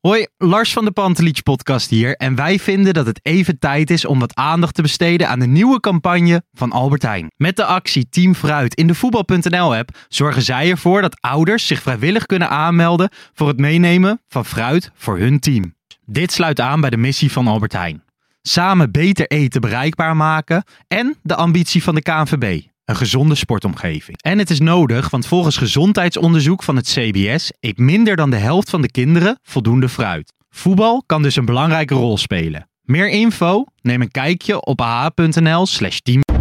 Hoi, Lars van de Pantelich podcast hier. En wij vinden dat het even tijd is om wat aandacht te besteden aan de nieuwe campagne van Albert Heijn. Met de actie Team Fruit in de voetbal.nl app zorgen zij ervoor dat ouders zich vrijwillig kunnen aanmelden voor het meenemen van fruit voor hun team. Dit sluit aan bij de missie van Albert Heijn. Samen beter eten bereikbaar maken en de ambitie van de KNVB. Een gezonde sportomgeving. En het is nodig, want volgens gezondheidsonderzoek van het CBS eet minder dan de helft van de kinderen voldoende fruit. Voetbal kan dus een belangrijke rol spelen. Meer info? Neem een kijkje op ah.nl/slash team.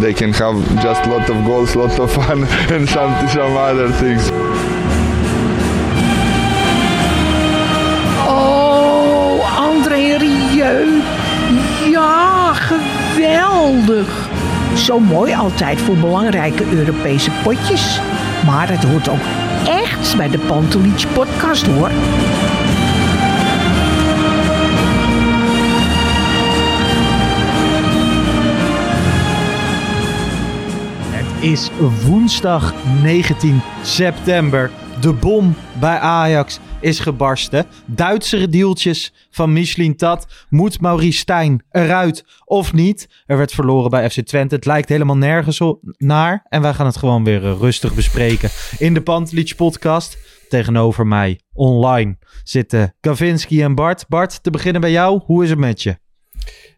They can have just lot of goals, lot of fun, and some some other things. Oh, André Rieu. Ja, geweldig. Zo mooi altijd voor belangrijke Europese potjes. Maar het hoort ook echt bij de Pantelich podcast hoor. Is woensdag 19 september. De bom bij Ajax is gebarsten. Duitsere deeltjes van Michelin Tat. Moet Maurice Stijn eruit of niet? Er werd verloren bij FC Twente. Het lijkt helemaal nergens op- naar. En wij gaan het gewoon weer eh, rustig bespreken in de Pantelich podcast. Tegenover mij online zitten Kavinski en Bart. Bart, te beginnen bij jou. Hoe is het met je?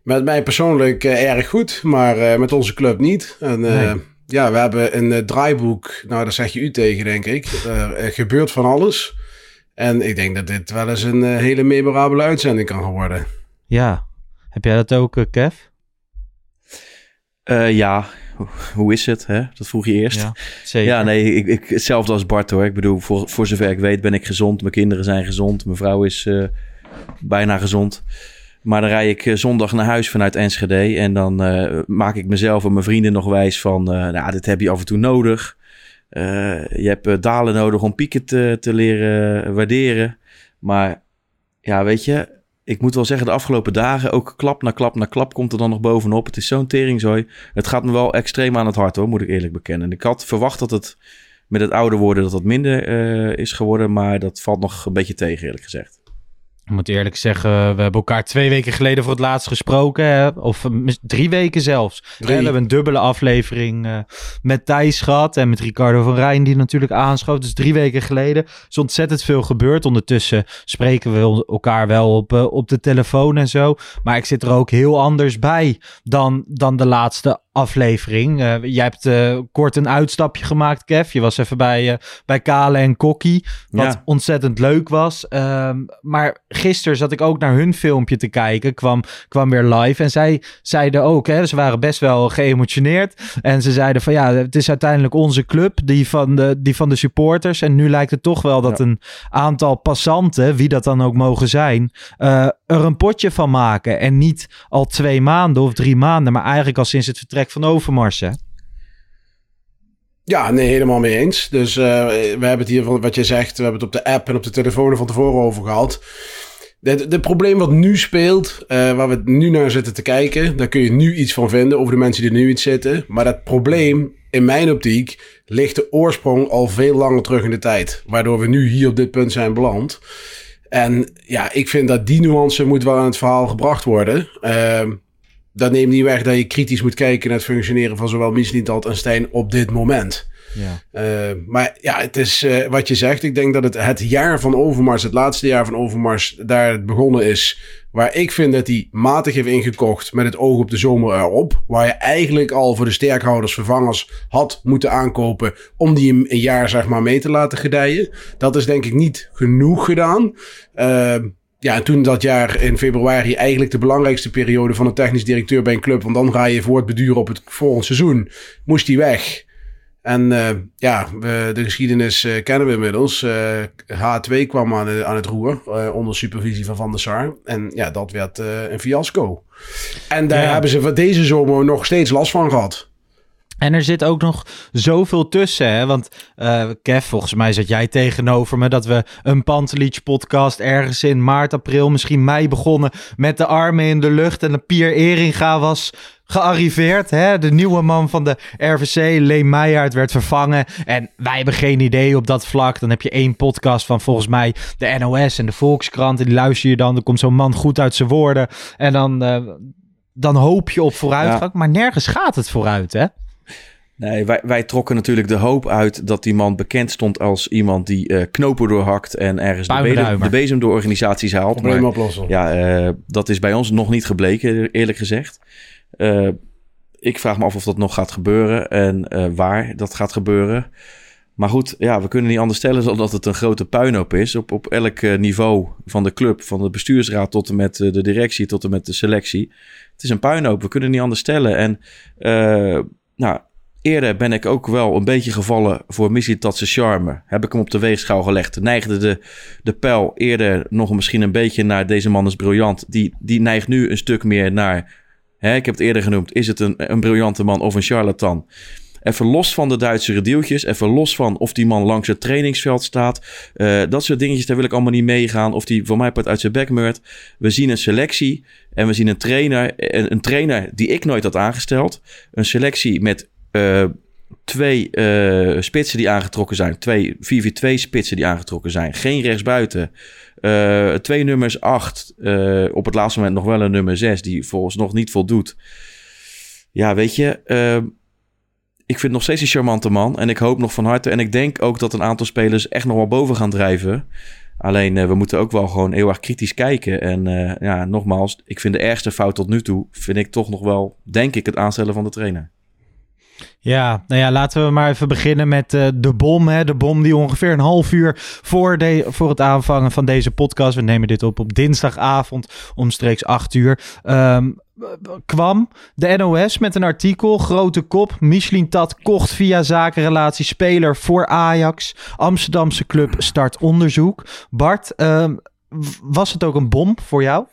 Met mij persoonlijk eh, erg goed, maar eh, met onze club niet. En, Nee. Ja, we hebben een eh, draaiboek. Nou, daar zeg je u tegen, denk ik. Er eh, gebeurt van alles. En ik denk dat dit wel eens een eh, hele memorabele uitzending kan worden. Ja, heb jij dat ook, Kev? Eh, ja, Ho- hoe is het? Hè? Dat vroeg je eerst. Ja, zeker. nee, ik, ik, hetzelfde als Bart hoor. Ik bedoel, voor, voor zover ik weet ben ik gezond. Mijn kinderen zijn gezond. Mijn vrouw is eh, bijna gezond. Maar dan rijd ik eh, zondag naar huis vanuit Enschede. En dan eh, maak ik mezelf en mijn vrienden nog wijs van... eh, nou, dit heb je af en toe nodig. Je hebt dalen nodig om pieken te, te leren waarderen. Maar ja, weet je... Ik moet wel zeggen, de afgelopen dagen, ook klap na klap na klap komt er dan nog bovenop. Het is zo'n teringzooi. Het gaat me wel extreem aan het hart hoor, moet ik eerlijk bekennen. En ik had verwacht dat het met het ouder worden dat dat minder is geworden. Maar dat valt nog een beetje tegen, eerlijk gezegd. Ik moet eerlijk zeggen, we hebben elkaar twee weken geleden voor het laatst gesproken. Hè? Of eh, drie weken zelfs. Drie. We hebben een dubbele aflevering eh, met Thijs gehad. En met Ricardo van Rijn, die natuurlijk aanschoof. Dus drie weken geleden. Is ontzettend veel gebeurd. Ondertussen spreken we elkaar wel op, eh, op de telefoon en zo. Maar ik zit er ook heel anders bij dan, dan de laatste aflevering. Eh, jij hebt eh, kort een uitstapje gemaakt, Kev. Je was even bij, eh, bij Kale en Kokkie. Wat Ja. ontzettend leuk was. Ehm, maar gisteren zat ik ook naar hun filmpje te kijken. Kwam, kwam weer live. En zij zeiden ook, hè, ze waren best wel geëmotioneerd. En ze zeiden van ja, het is uiteindelijk onze club, die van de, die van de supporters. En nu lijkt het toch wel dat Ja. een aantal passanten, wie dat dan ook mogen zijn, er een potje van maken. En niet al twee maanden of drie maanden, maar eigenlijk al sinds het vertrek van Overmars. Hè? Ja, nee, helemaal mee eens. Dus eh, we hebben het hier van wat je zegt. We hebben het op de app en op de telefoon van tevoren over gehad. Het probleem wat nu speelt, eh, waar we nu naar zitten te kijken, daar kun je nu iets van vinden over de mensen die er nu iets zitten. Maar dat probleem, in mijn optiek, ligt de oorsprong al veel langer terug in de tijd. Waardoor we nu hier op dit punt zijn beland. En ja, ik vind dat die nuance moet wel aan het verhaal gebracht worden. Ehm dat neemt niet weg dat je kritisch moet kijken naar het functioneren van zowel Mislintat en Stijn op dit moment. Ja. Eh, maar ja, het is eh, wat je zegt. Ik denk dat het het jaar van Overmars, het laatste jaar van Overmars, daar het begonnen is. Waar ik vind dat hij matig heeft ingekocht met het oog op de zomer erop. Waar je eigenlijk al voor de sterkhouders vervangers had moeten aankopen. Om die een, jaar zeg maar mee te laten gedijen. Dat is denk ik niet genoeg gedaan. Eh, ja, en toen dat jaar in februari eigenlijk de belangrijkste periode van een technisch directeur bij een club. Want dan ga je voortbeduren op het volgende seizoen. Moest hij weg. En uh, ja, we, de geschiedenis uh, kennen we inmiddels. Uh, H2 kwam aan, aan het roer onder supervisie van Van der Sar. En ja, dat werd een fiasco. En daar ja. hebben ze deze zomer nog steeds last van gehad. En er zit ook nog zoveel tussen, hè? Want uh, Kev, volgens mij zat jij tegenover me dat we een Pantelich podcast ergens in maart, april, misschien mei begonnen met de armen in de lucht en de Pier Eringa was gearriveerd. Hè? De nieuwe man van de RVC, Leen Meijer, werd vervangen. En wij hebben geen idee op dat vlak. Dan heb je één podcast van volgens mij de NOS en de Volkskrant. En die luister je dan. Dan komt zo'n man goed uit zijn woorden. En dan, uh, dan hoop je op vooruitgang. Maar nergens gaat het vooruit, hè? Nee, wij, wij trokken natuurlijk de hoop uit dat die man bekend stond als iemand die uh, knopen doorhakt en ergens de bezem, de bezem, door organisaties haalt. Probleem oplossen. Ja, uh, dat is bij ons nog niet gebleken, eerlijk gezegd. Uh, ik vraag me af of dat nog gaat gebeuren en waar dat gaat gebeuren. Maar goed, ja, we kunnen niet anders stellen dan dat het een grote puinhoop is. Op, op elk niveau van de club, van de bestuursraad tot en met de directie, tot en met de selectie. Het is een puinhoop, we kunnen niet anders stellen. En nou, Eerder ben ik ook wel een beetje gevallen voor Missie-Tatse charme. Heb ik hem op de weegschaal gelegd. Neigde de, de pijl eerder nog misschien een beetje naar deze man is briljant. Die, die neigt nu een stuk meer naar, hè, ik heb het eerder genoemd, is het een, een briljante man of een charlatan? Even los van de Duitse deeltjes. Even los van of die man langs het trainingsveld staat. Uh, dat soort dingetjes, daar wil ik allemaal niet meegaan. Of die voor mij part uit zijn bek. We zien een selectie en we zien een trainer. Een, een trainer die ik nooit had aangesteld. Een selectie met uh, twee uh, spitsen die aangetrokken zijn. Twee 4-4-2 spitsen die aangetrokken zijn. Geen rechtsbuiten. Uh, twee nummers 8. op het laatste moment nog wel een nummer 6 die volgens nog niet voldoet. Ja, weet je. ik vind nog steeds een charmante man. En ik hoop nog van harte. En ik denk ook dat een aantal spelers echt nog wel boven gaan drijven. Alleen we moeten ook wel gewoon heel erg kritisch kijken. En ja, nogmaals, ik vind de ergste fout tot nu toe. Vind ik toch nog wel, denk ik, het aanstellen van de trainer. Ja, nou ja, laten we maar even beginnen met uh, de bom. Hè? De bom die ongeveer een half uur voor, de, voor het aanvangen van deze podcast, we nemen dit op op dinsdagavond omstreeks 8 uur, um, kwam de NOS met een artikel, grote kop, Michelin Tat kocht via zakenrelatie speler voor Ajax, Amsterdamse club start onderzoek. Bart, um, was het ook een bom voor jou?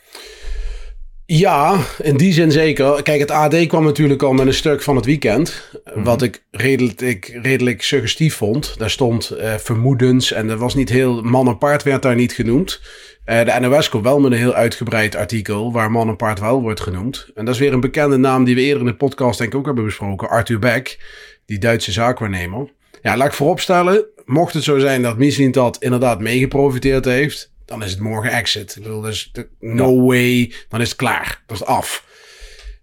Ja, in die zin zeker. Kijk, het AD kwam natuurlijk al met een stuk van het weekend. Mhm. Wat ik redelijk, redelijk suggestief vond. Daar stond uh, vermoedens en er was niet heel... Man en paard werd daar niet genoemd. Uh, de NOS komt wel met een heel uitgebreid artikel... waar man en paard wel wordt genoemd. En dat is weer een bekende naam die we eerder in de podcast denk ik ook hebben besproken. Arthur Beck, die Duitse zaakwaarnemer. Ja, laat ik vooropstellen. Mocht het zo zijn dat Michelin dat inderdaad meegeprofiteerd heeft dan is het morgen exit. Ik bedoel, dus no way, dan is het klaar. Dat is af.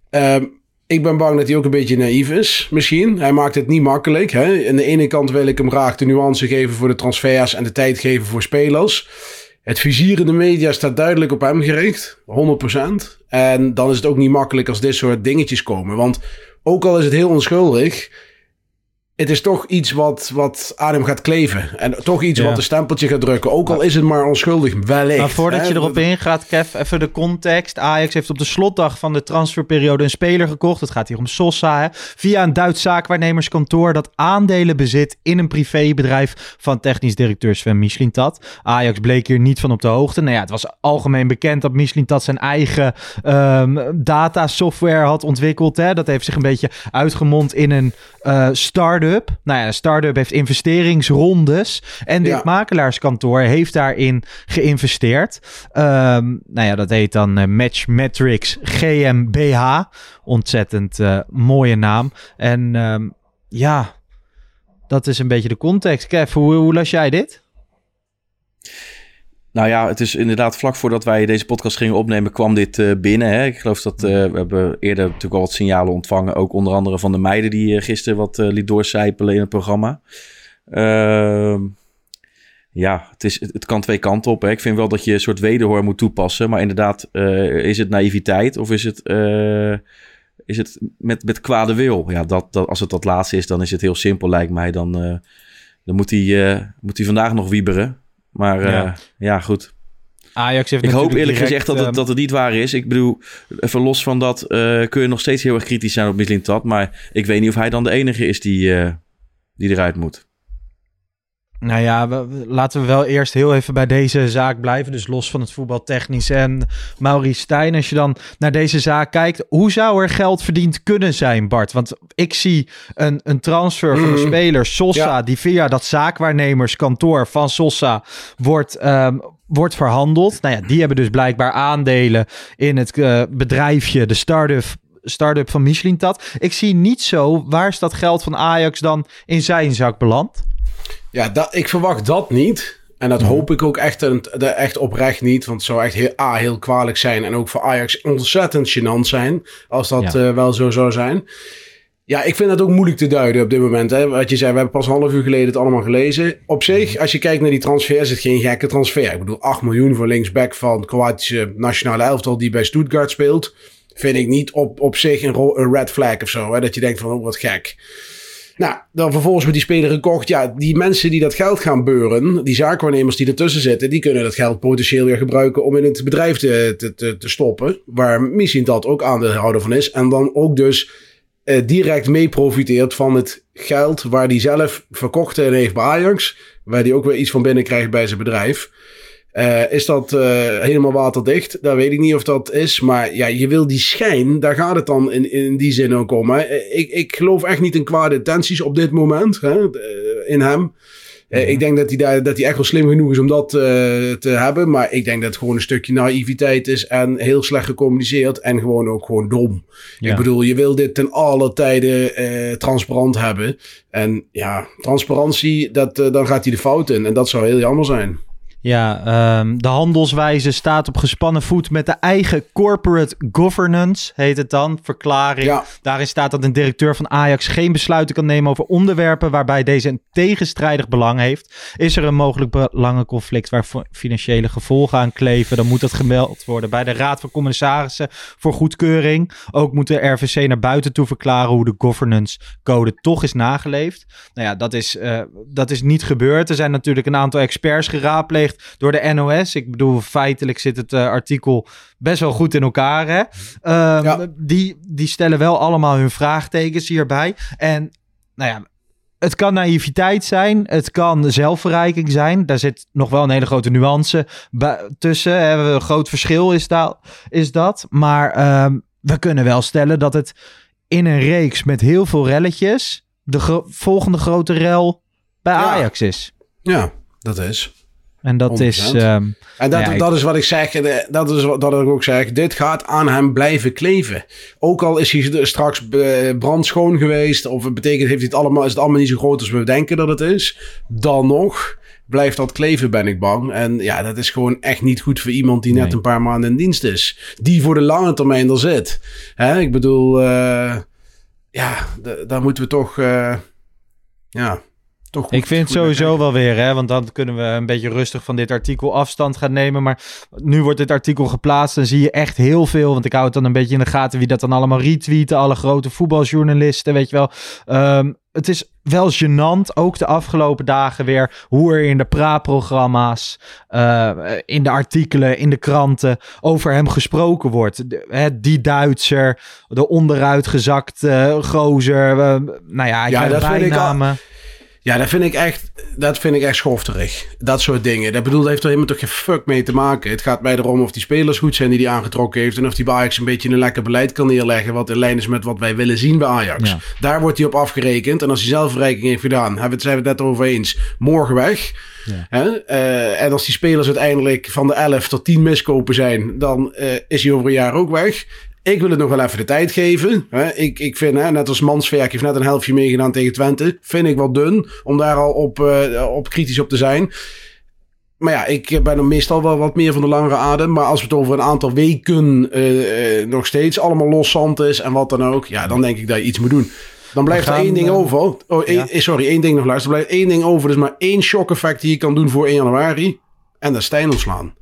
Um, ik ben bang dat hij ook een beetje naïef is, misschien. Hij maakt het niet makkelijk. Hè? Aan de ene kant wil ik hem graag de nuance geven voor de transfers en de tijd geven voor spelers. Het vizier in de media staat duidelijk op hem gericht, 100%. En dan is het ook niet makkelijk als dit soort dingetjes komen. Want ook al is het heel onschuldig, het is toch iets wat, wat aan hem gaat kleven. En toch iets wat een stempeltje gaat drukken. Ook al is het maar onschuldig, wellicht. Maar voordat je erop ingaat, Kev, even de context. Ajax heeft op de slotdag van de transferperiode een speler gekocht. Het gaat hier om Sosa. Hè, via een Duits zaakwaarnemerskantoor dat aandelen bezit in een privébedrijf van technisch directeur Sven Michelintat. Ajax bleek hier niet van op de hoogte. Nou ja, het was algemeen bekend dat Michelintat zijn eigen um, data software had ontwikkeld. Hè. Dat heeft zich een beetje uitgemond in een uh, start start-up. Nou ja, een start-up heeft investeringsrondes. En dit makelaarskantoor heeft daarin geïnvesteerd. Um, nou ja, dat heet dan uh, Match Metrics GmbH. Ontzettend uh, mooie naam. En um, ja, dat is een beetje de context. Kev, hoe, hoe las jij dit? Nou ja, het is inderdaad vlak voordat wij deze podcast gingen opnemen, kwam dit uh, binnen. Hè? Ik geloof dat uh, we hebben eerder natuurlijk al wat signalen ontvangen. Ook onder andere van de meiden die uh, gisteren wat liet doorcijpelen in het programma. Ehm, ja, het, is, het kan twee kanten op. Hè? Ik vind wel dat je een soort wederhoor moet toepassen. Maar inderdaad, is het naïviteit of is het, is het met, met kwade wil? Ja, dat, dat, als het dat laatste is, dan is het heel simpel lijkt mij. Dan, dan moet hij moet hij vandaag nog wieberen. Maar ja, uh, ja goed. Ajax heeft ik hoop eerlijk gezegd dat het, dat het niet waar is. Ik bedoel, even los van dat uh, kun je nog steeds heel erg kritisch zijn op Mislintat. Maar ik weet niet of hij dan de enige is die, uh, die eruit moet. Nou ja, we- we- laten we wel eerst heel even bij deze zaak blijven. Dus los van het voetbaltechnisch en Maurice Stijn. Als je dan naar deze zaak kijkt, hoe zou er geld verdiend kunnen zijn, Bart? Want ik zie een, een transfer van een Mhm. speler, Sosa, Ja. die via dat zaakwaarnemerskantoor van Sosa wordt, ehm, wordt verhandeld. Nou ja, die hebben dus blijkbaar aandelen in het eh, bedrijfje, de start-up. Start-up van Michelin-Tat. Ik zie niet zo, waar is dat geld van Ajax dan in zijn zak beland? Ja, dat, ik verwacht dat niet. En dat hoop ik ook echt, echt oprecht niet. Want het zou echt heel, A, heel kwalijk zijn. En ook voor Ajax ontzettend gênant zijn. Als dat Ja. eh, wel zo zou zijn. Ja, ik vind dat ook moeilijk te duiden op dit moment. Hè. Wat je zei, we hebben pas een half uur geleden het allemaal gelezen. Op zich, als je kijkt naar die transfer, is het geen gekke transfer. Ik bedoel, 8 miljoen voor linksback van Kroatische nationale elftal die bij Stuttgart speelt. Vind ik niet op, op zich een, een red flag of zo. Hè, dat je denkt van, oh, wat gek. Nou, dan vervolgens met die speler gekocht. Ja, die mensen die dat geld gaan beuren, die zaakwaarnemers die ertussen zitten, die kunnen dat geld potentieel weer gebruiken om in het bedrijf te, te, te, stoppen. Waar misschien dat ook aandeelhouder van is. En dan ook dus eh, direct mee profiteert van het geld waar die zelf verkocht en heeft bij Ajax. Waar die ook weer iets van binnen krijgt bij zijn bedrijf. Eh, is dat eh, helemaal waterdicht? Dat weet ik niet of dat is. Maar ja, je wil die schijn, daar gaat het dan in, in die zin ook om. Hè. Eh, Ik, ik geloof echt niet in kwade intenties op dit moment hè, in hem. Eh, Ik denk dat hij, daar, dat hij echt wel slim genoeg is om dat te hebben. Maar ik denk dat het gewoon een stukje naïviteit is. En heel slecht gecommuniceerd. En gewoon ook gewoon dom. Ja. Ik bedoel, je wil dit ten alle tijde eh, transparant hebben. En ja, transparantie, dat, dan gaat hij de fout in. En dat zou heel jammer zijn. Ja, ehm, de handelswijze staat op gespannen voet met de eigen corporate governance, heet het dan, verklaring. Ja. Daarin staat dat een directeur van Ajax geen besluiten kan nemen over onderwerpen waarbij deze een tegenstrijdig belang heeft. Is er een mogelijk belangenconflict waar financiële gevolgen aan kleven, dan moet dat gemeld worden bij de Raad van Commissarissen voor goedkeuring. Ook moet de RVC naar buiten toe verklaren hoe de governance code toch is nageleefd. Nou ja, dat is, eh, dat is niet gebeurd. Er zijn natuurlijk een aantal experts geraadpleegd door de NOS. Ik bedoel, feitelijk zit het eh, artikel best wel goed in elkaar. Hè? Ehm, Ja. die, die stellen wel allemaal hun vraagtekens hierbij. En nou ja, het kan naïviteit zijn, het kan zelfverrijking zijn. Daar zit nog wel een hele grote nuance tussen. Hè. Een groot verschil is, da- is dat. Maar ehm, we kunnen wel stellen dat het in een reeks met heel veel relletjes de gro- volgende grote rel bij Ja. Ajax is. Ja, dat is. En dat is. 100%. ehm, En dat, Ja, dat is wat ik zeg. en, eh, Dat is wat dat ik ook zeg. Dit gaat aan hem blijven kleven. Ook al is hij straks eh, brandschoon geweest. Of het betekent, heeft hij het allemaal, is het allemaal niet zo groot als we denken dat het is. Dan nog blijft dat kleven, ben ik bang. En ja, dat is gewoon echt niet goed voor iemand die net een paar maanden in dienst is. Die voor de lange termijn er zit. Hè, ik bedoel, eh, ja, daar moeten we toch, ja, toch goed- Ik vind het sowieso wel weer, hè, want dan kunnen we een beetje rustig van dit artikel afstand gaan nemen. Maar nu wordt dit artikel geplaatst en zie je echt heel veel, want ik hou het dan een beetje in de gaten wie dat dan allemaal retweeten. Alle grote voetbaljournalisten, weet je wel. Ehm, het is wel gênant, ook de afgelopen dagen weer, hoe er in de praatprogramma's, eh, in de artikelen, in de kranten over hem gesproken wordt. De- hè, die Duitser, de onderuitgezakte gozer, eh, nou ja, ik Ja, heb dat vind ik al- bijnamen. Ja, dat vind ik echt, dat vind ik echt schofterig. Dat soort dingen. Dat bedoel, dat heeft er helemaal toch geen fuck mee te maken. Het gaat mij erom of die spelers goed zijn die hij aangetrokken heeft. En of die bij Ajax een beetje een lekker beleid kan neerleggen. Wat in lijn is met wat wij willen zien bij Ajax. Ja. Daar wordt hij op afgerekend. En als hij zelfverrijking heeft gedaan, hebben we het, zijn we het net over eens. Morgen weg. Hè? Eh, en als die spelers uiteindelijk van de 11 tot 10 miskopen zijn, dan eh, is hij over een jaar ook weg. Ik wil het nog wel even de tijd geven. Hè? Ik, ik vind, hè, net als Mansverk heeft net een helftje meegedaan tegen Twente. Vind ik wat dun om daar al op, eh, op kritisch op te zijn. Maar ja, ik ben er meestal wel wat meer van de langere adem. Maar als het over een aantal weken eh, eh, nog steeds allemaal los zand is en wat dan ook. Ja, dan denk ik dat je iets moet doen. Dan blijft er één ding over. Oh, ja. sorry, één ding nog luister. Er blijft één ding over. Er is maar één shock effect die je kan doen voor 1 januari. En dat is Stijn ontslaan.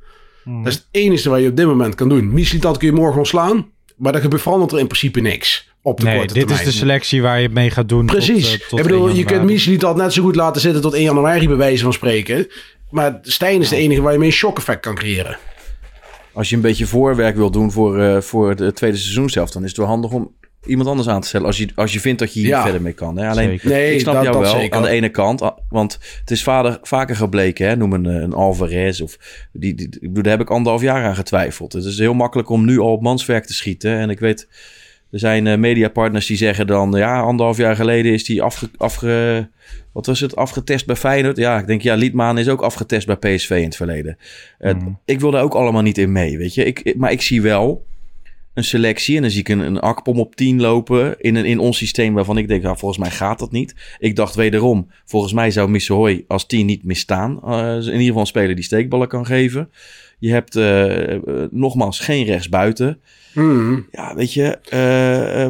Dat is het enige wat je op dit moment kan doen. Misschien dat kun je morgen ontslaan. Maar dan gebeurt- verandert er in principe niks. Op de Nee, korte dit termijn. is de selectie waar je het mee gaat doen. Precies. Tot, eh, tot ik bedoel, 1 je kunt. Michel dat net zo goed laten zitten tot 1 januari bij wijze van spreken. Maar Stijn is de enige waar je mee een shock effect kan creëren. Als je een beetje voorwerk wil doen voor, eh, voor de tweede seizoenshelft, dan is het wel handig om iemand anders aan te stellen als je, als je vindt dat je hier Ja. verder mee kan. Hè? Alleen, Zeker. Nee, ik snap dat- jou dat wel zeker. aan de ene kant. Want het is vader, vaker gebleken, hè? noem een, een Alvarez. Of die, die, ik bedoel, daar heb ik anderhalf jaar aan getwijfeld. Het is heel makkelijk om nu al op manswerk te schieten. En ik weet, er zijn eh, mediapartners die zeggen dan... ja, anderhalf jaar geleden is die afge, afge, wat was het, afgetest bij Feyenoord. Ja, ik denk, ja, Liedmaan is ook afgetest bij PSV in het verleden. Eh, Ik wil daar ook allemaal niet in mee, weet je. Ik- maar ik zie wel een selectie en dan zie ik een, een Akpom op 10 lopen in, een, in ons systeem waarvan ik denk, nou, volgens mij gaat dat niet. Ik dacht wederom, volgens mij zou Missehoy als 10 niet misstaan. Uh, in ieder geval een speler die steekballen kan geven. Je hebt eh, eh, nogmaals geen rechtsbuiten. Hmm. Ja, weet je,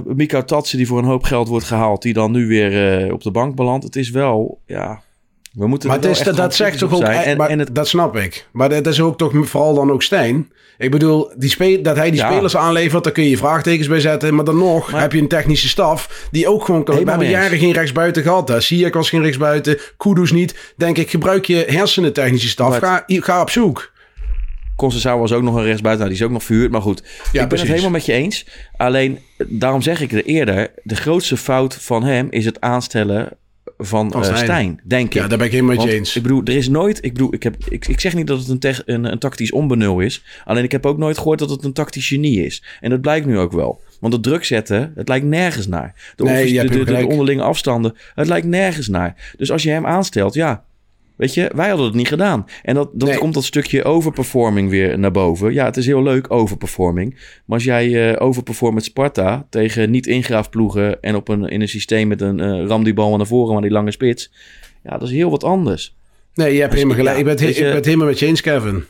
uh, Mika Tatsen die voor een hoop geld wordt gehaald, die dan nu weer op de bank belandt. Het is wel, ja, we moeten maar het is, dat, dat zegt toch ook. En, maar, en het, dat snap ik. Maar dat is ook toch vooral dan ook Stijn. Ik bedoel, die speel, dat hij die ja. spelers aanlevert, daar kun je vraagtekens bij zetten. Maar dan nog maar, heb je een technische staf die ook gewoon kan. We hebben jaren geen rechtsbuiten gehad. Hè. Ziyech was geen rechtsbuiten, Kudus niet. Denk ik, gebruik je hersenen technische staf. Ga, ga op zoek. Concessao was ook nog een rechtsbuiten. Nou, die is ook nog verhuurd. Maar goed, ja, ik ben precies. het helemaal met je eens. Alleen, daarom zeg ik er eerder... de grootste fout van hem is het aanstellen van, van uh, Stijn, denk ik. Ja, daar ben ik helemaal met je eens. Ik bedoel, er is nooit... Ik bedoel, ik, heb, ik, ik zeg niet dat het een, tech, een, een tactisch onbenul is. Alleen ik heb ook nooit gehoord dat het een tactisch genie is. En dat blijkt nu ook wel. Want het druk zetten, het lijkt nergens naar. De, nee, office, de, de, de onderlinge afstanden, het lijkt nergens naar. Dus als je hem aanstelt, ja... Weet je, wij hadden het niet gedaan. En dat, dat nee. komt dat stukje overperforming weer naar boven. Ja, het is heel leuk, overperforming. Maar als jij uh, overperformt met Sparta tegen niet-ingraafploegen... en op een, in een systeem met een uh, ram die bal naar voren, maar die lange spits... ja, dat is heel wat anders. Nee, je hebt helemaal gelijk. Ik ben het helemaal met je eens, Kevin.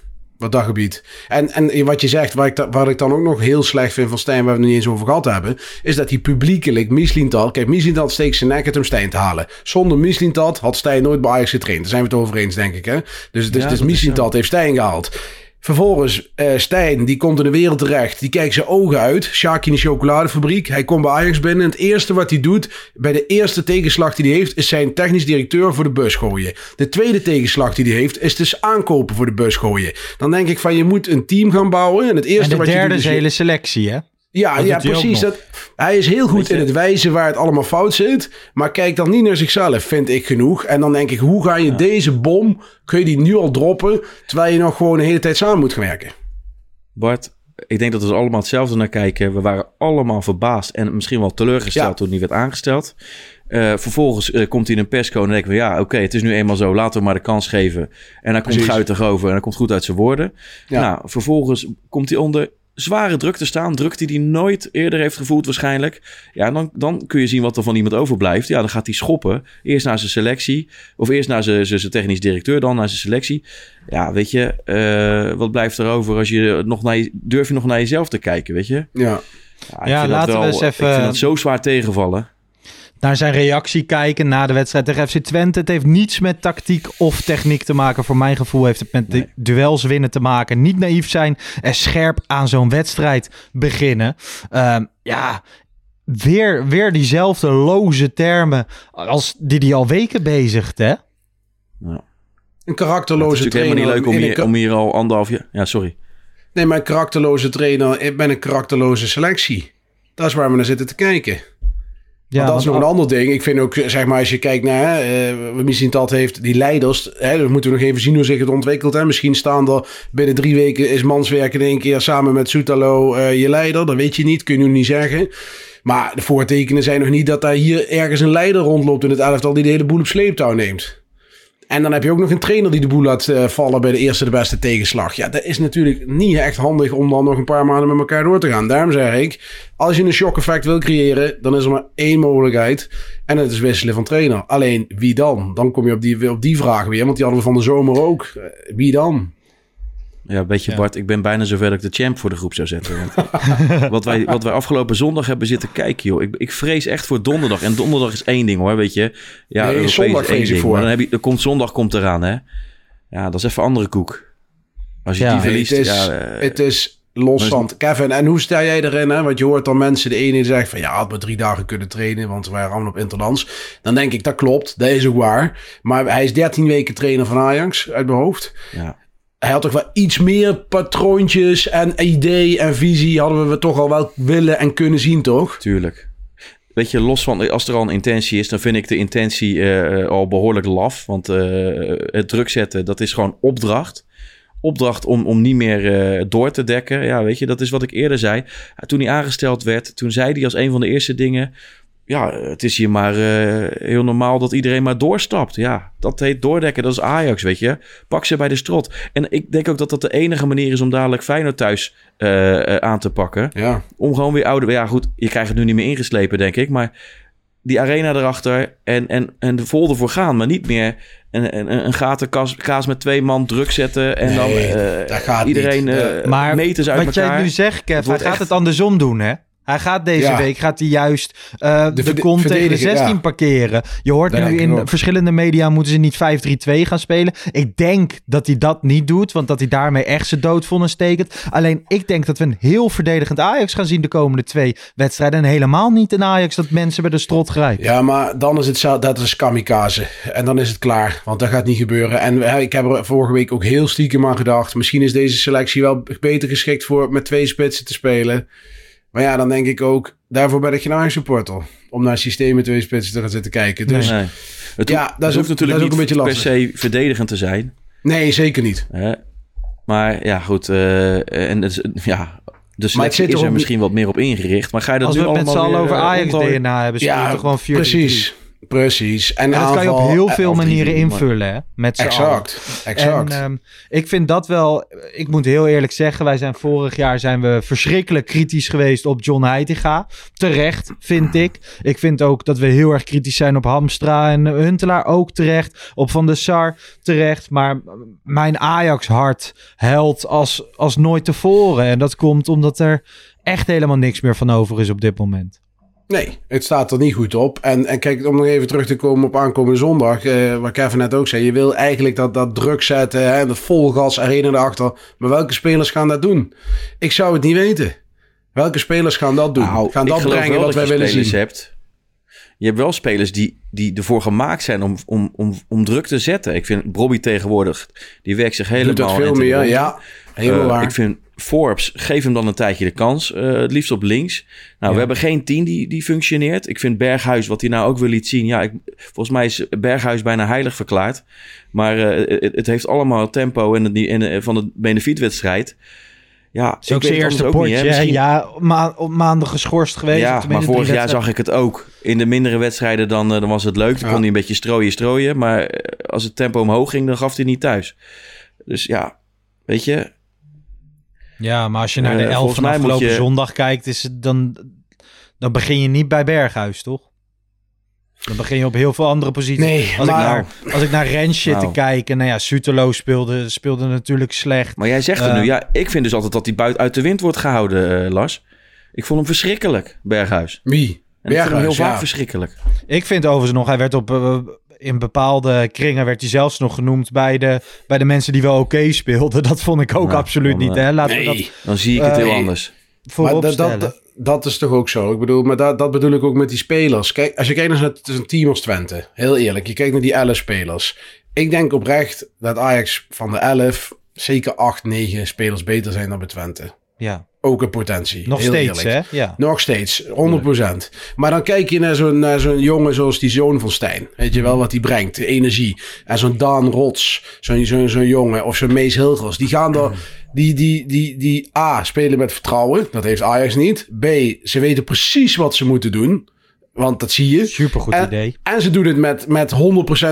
Wat dat gebied. En, en wat je zegt, waar ik, wat ik dan ook nog heel slecht vind van Stijn, waar we het niet eens over gehad hebben, is dat hij publiekelijk Mislintat, kijk, Mislintat steekt zijn nek uit om Stijn te halen. Zonder Mislintat had Stijn nooit bij Ajax getraind. Daar zijn we het over eens, denk ik. Hè? Dus, dus, ja, dus Mislintat heeft Stijn gehaald. Vervolgens, uh, Stijn, die komt in de wereld terecht. Die kijkt zijn ogen uit. Shaki in de chocoladefabriek. Hij komt bij Ajax binnen. En het eerste wat hij doet, bij de eerste tegenslag die hij heeft, is zijn technisch directeur voor de bus gooien. De tweede tegenslag die hij heeft, is dus aankopen voor de bus gooien. Dan denk ik van, je moet een team gaan bouwen. En het eerste en de wat derde je doet, is hele selectie, hè? Ja, ja precies. Dat, hij is heel goed in het wijzen waar het allemaal fout zit. Maar kijk dan niet naar zichzelf, vind ik genoeg. En dan denk ik, hoe ga je ja. deze bom, kun je die nu al droppen... terwijl je nog gewoon de hele tijd samen moet gaan werken? Bart, ik denk dat we allemaal hetzelfde naar kijken. We waren allemaal verbaasd en misschien wel teleurgesteld ja. toen hij werd aangesteld. Uh, vervolgens uh, komt hij in een persco en denken we... ja, oké, okay, het is nu eenmaal zo. Laten we maar de kans geven. En dan komt guitig over en dan komt goed uit zijn woorden. Ja. Nou, vervolgens komt hij onder zware druk te staan. Druk die hij nooit eerder heeft gevoeld waarschijnlijk. Ja, dan, dan kun je zien wat er van iemand overblijft. Ja, dan gaat hij schoppen. Eerst naar zijn selectie. Of eerst naar zijn, zijn technisch directeur. Dan naar zijn selectie. Ja, weet je. Uh, wat blijft er over als je nog naar je, durf je nog naar jezelf te kijken, weet je? Ja. Ja, ja laten wel, we eens even... Ik vind het zo zwaar tegenvallen naar zijn reactie kijken na de wedstrijd tegen FC Twente. Het heeft niets met tactiek of techniek te maken. Voor mijn gevoel heeft het met nee. de duels winnen te maken. Niet naïef zijn en scherp aan zo'n wedstrijd beginnen. Um, ja, weer, weer diezelfde loze termen als die hij al weken bezigt, hè? Ja. Een karakterloze het is trainer. helemaal niet leuk om hier, om hier al anderhalf jaar... Ja, sorry. Nee, maar een karakterloze trainer. Ik ben een karakterloze selectie. Dat is waar we naar zitten te kijken. Ja, dat is nog een ander ding. Ik vind ook, zeg maar, als je kijkt naar, uh, misschien dat heeft, die leiders, hè, dan moeten we nog even zien hoe zich het ontwikkelt. Hè. Misschien staan er binnen drie weken is Manswerk in één keer samen met Soetalo uh, je leider. Dat weet je niet, kun je nu niet zeggen. Maar de voortekenen zijn nog niet dat daar hier ergens een leider rondloopt in het elftal die de hele boel op sleeptouw neemt. En dan heb je ook nog een trainer die de boel laat uh, vallen bij de eerste de beste tegenslag. Ja, dat is natuurlijk niet echt handig om dan nog een paar maanden met elkaar door te gaan. Daarom zeg ik, als je een shock effect wil creëren, dan is er maar één mogelijkheid. En dat is wisselen van trainer. Alleen, wie dan? Dan kom je op die, op die vraag weer, want die hadden we van de zomer ook. Uh, wie dan? Ja, weet je ja. Bart, ik ben bijna zover dat ik de champ voor de groep zou zetten. Want wat, wij, wat wij afgelopen zondag hebben zitten kijken, joh. Ik, ik vrees echt voor donderdag. En donderdag is één ding hoor, weet je. Ja, nee, zondag vrees ik voor. Maar dan, heb je, dan komt zondag komt eraan, hè. Ja, dat is even andere koek. Als je ja, die verliest, het is, ja, uh, het is losstand. Kevin, en hoe sta jij erin? Hè? Want je hoort dan mensen, de ene die zegt van... ja, had maar drie dagen kunnen trainen, want we waren allemaal op interlands. Dan denk ik, dat klopt, dat is ook waar. Maar hij is 13 weken trainer van Ajax, uit mijn hoofd. Ja hij had toch wel iets meer patroontjes en idee en visie hadden we toch al wel willen en kunnen zien, toch? Tuurlijk. weet je, los van als er al een intentie is, dan vind ik de intentie eh, al behoorlijk laf. Want eh, het druk zetten, dat is gewoon opdracht. Opdracht om, om niet meer eh, door te dekken. Ja, weet je, dat is wat ik eerder zei. Toen hij aangesteld werd, toen zei hij als een van de eerste dingen... Ja, het is hier maar eh, heel normaal dat iedereen maar doorstapt. Ja, dat heet doordekken. Dat is Ajax, weet je. Pak ze bij de strot. En ik denk ook dat dat de enige manier is om dadelijk Feyenoord thuis eh, eh, aan te pakken. Ja. Om gewoon weer ouder... Ja, goed, je krijgt het nu niet meer ingeslepen, denk ik. Maar die arena erachter en, en, en er vol ervoor gaan. Maar niet meer een, een, een gaten kaas, kaas met twee man druk zetten. En Nee, dan eh, dat gaat iedereen niet. eh, Maar meters uit wat elkaar. jij nu zegt, Kev, hij gaat echt- het andersom doen, hè? Hij gaat deze Ja. week gaat hij juist eh, de, kont tegen de verdedigen, 16 ja. parkeren. Je hoort nu in verschillende media moeten ze niet 5-3-2 gaan spelen. Ik denk dat hij dat niet doet, want dat hij daarmee echt zijn doodvonnis tekent. Alleen ik denk dat we een heel verdedigend Ajax gaan zien de komende twee wedstrijden. En helemaal niet een Ajax dat mensen bij de strot grijpt. Ja, maar dan is het zo, dat is kamikaze. En dan is het klaar, want dat gaat niet gebeuren. En ik heb er vorige week ook heel stiekem aan gedacht. Misschien is deze selectie wel beter geschikt voor met twee spitsen te spelen. Maar ja, dan denk ik ook, daarvoor ben ik geen Ajax-supporter. Om naar met twee spitsen te gaan zitten kijken. Dus nee, Nee. Het, Ja, hoeft- dat is hoeft ook- natuurlijk dat is ook niet een beetje per se verdedigend te zijn. zeker niet. Hè? Maar ja, goed. eh, en het, is- ja, de selectie zit is er misschien wat meer op ingericht. Maar ga je dat Als nu we het met allemaal z'n allen over eh, Ajax omgooien? DNA hebben, spelen we Ja, toch gewoon 4 precies. Precies. En, En dat kan je op heel veel manieren invullen, hè? Met. Exact. Exact. En ehm, ik vind dat wel, ik moet heel eerlijk zeggen, wij zijn vorig jaar zijn we verschrikkelijk kritisch geweest op John Heitinga. Terecht, vind ik. Ik vind ook dat we heel erg kritisch zijn op Hamstra en Huntelaar ook terecht. Op Van der Sar terecht. Maar mijn Ajax hart huilt als, als nooit tevoren. En dat komt omdat er echt helemaal niks meer van over is op dit moment. Nee, het staat er niet goed op. En, en kijk, om nog even terug te komen op aankomende zondag. eh, wat Kevin net ook zei. Je wil eigenlijk dat, dat druk zetten. Hè, dat vol gas arena erachter. Maar welke spelers gaan dat doen? Ik zou het niet weten. Welke spelers gaan dat doen? Nou, gaan dat brengen wat dat wij je willen zien? hebt. Je hebt wel spelers die, die ervoor gemaakt zijn om, om, om, om druk te zetten. Ik vind Bobby tegenwoordig, die werkt zich helemaal Doet dat veel meer? Ja, helemaal Eh, waar. Ik vind Forbes, geef hem dan een tijdje de kans. eh, het liefst op links. Nou, we hebben geen team die, die functioneert. Ik vind Berghuis, wat hij nou ook wil liet zien. Ja, ik, volgens mij is Berghuis bijna heilig verklaard. Maar eh, het, het heeft allemaal tempo en het, en, eh, van de benefietwedstrijd. Ja, Het is ook zijn eerste potje. Ja, ma op maandag geschorst geweest. ja, maar vorig jaar zag ik het ook. In de mindere wedstrijden dan, dan was het leuk. Dan Ja. kon hij een beetje strooien, strooien. Maar als het tempo omhoog ging, dan gaf hij niet thuis. Dus ja, weet je. Ja, maar als je naar de Eh, elf volgens van afgelopen je- zondag kijkt, is het dan, dan begin je niet bij Berghuis, toch? Dan begin je op heel veel andere posities. Nee, als, maar- ik naar, als ik naar Rens zit te Nou. kijken, nou ja, Sutelo speelde, speelde natuurlijk slecht. Maar jij zegt er Eh. nu, ja, ik vind dus altijd dat hij buiten uit de wind wordt gehouden, eh, Lars. Ik vond hem verschrikkelijk, Berghuis. Wie? En ik vind hem heel Berghuis, vaak ja. verschrikkelijk. Ik vind overigens nog, hij werd op, eh, in bepaalde kringen werd hij zelfs nog genoemd bij de, bij de mensen die wel oké speelden. Dat vond ik ook Nou, absoluut dan, niet. eh, Hè? Laten we Nee. dat Dan zie ik het Eh, heel nee. anders. Maar dat, dat, dat is toch ook zo. Ik bedoel, maar dat, dat bedoel ik ook met die spelers. Kijk, als je kijkt naar het is een team als Twente, heel eerlijk, je kijkt naar die 11 spelers. Ik denk oprecht dat Ajax van de 11 zeker 8, 9 spelers beter zijn dan bij Twente. Ja, Ook een potentie. nog heel steeds, eerlijk. hè? Ja. Nog steeds, 100%. Maar dan kijk je naar zo'n, naar zo'n jongen zoals die zoon van Stijn. Weet je wel wat hij brengt, de energie. En zo'n Daan Rots, zo'n, zo'n, zo'n jongen, of zo'n Mees Hilgers. Die gaan er, die, die, die, die A, spelen met vertrouwen. Dat heeft Ajax niet. B, ze weten precies wat ze moeten doen. Want dat zie je. Supergoed En, idee. en ze doen het met, met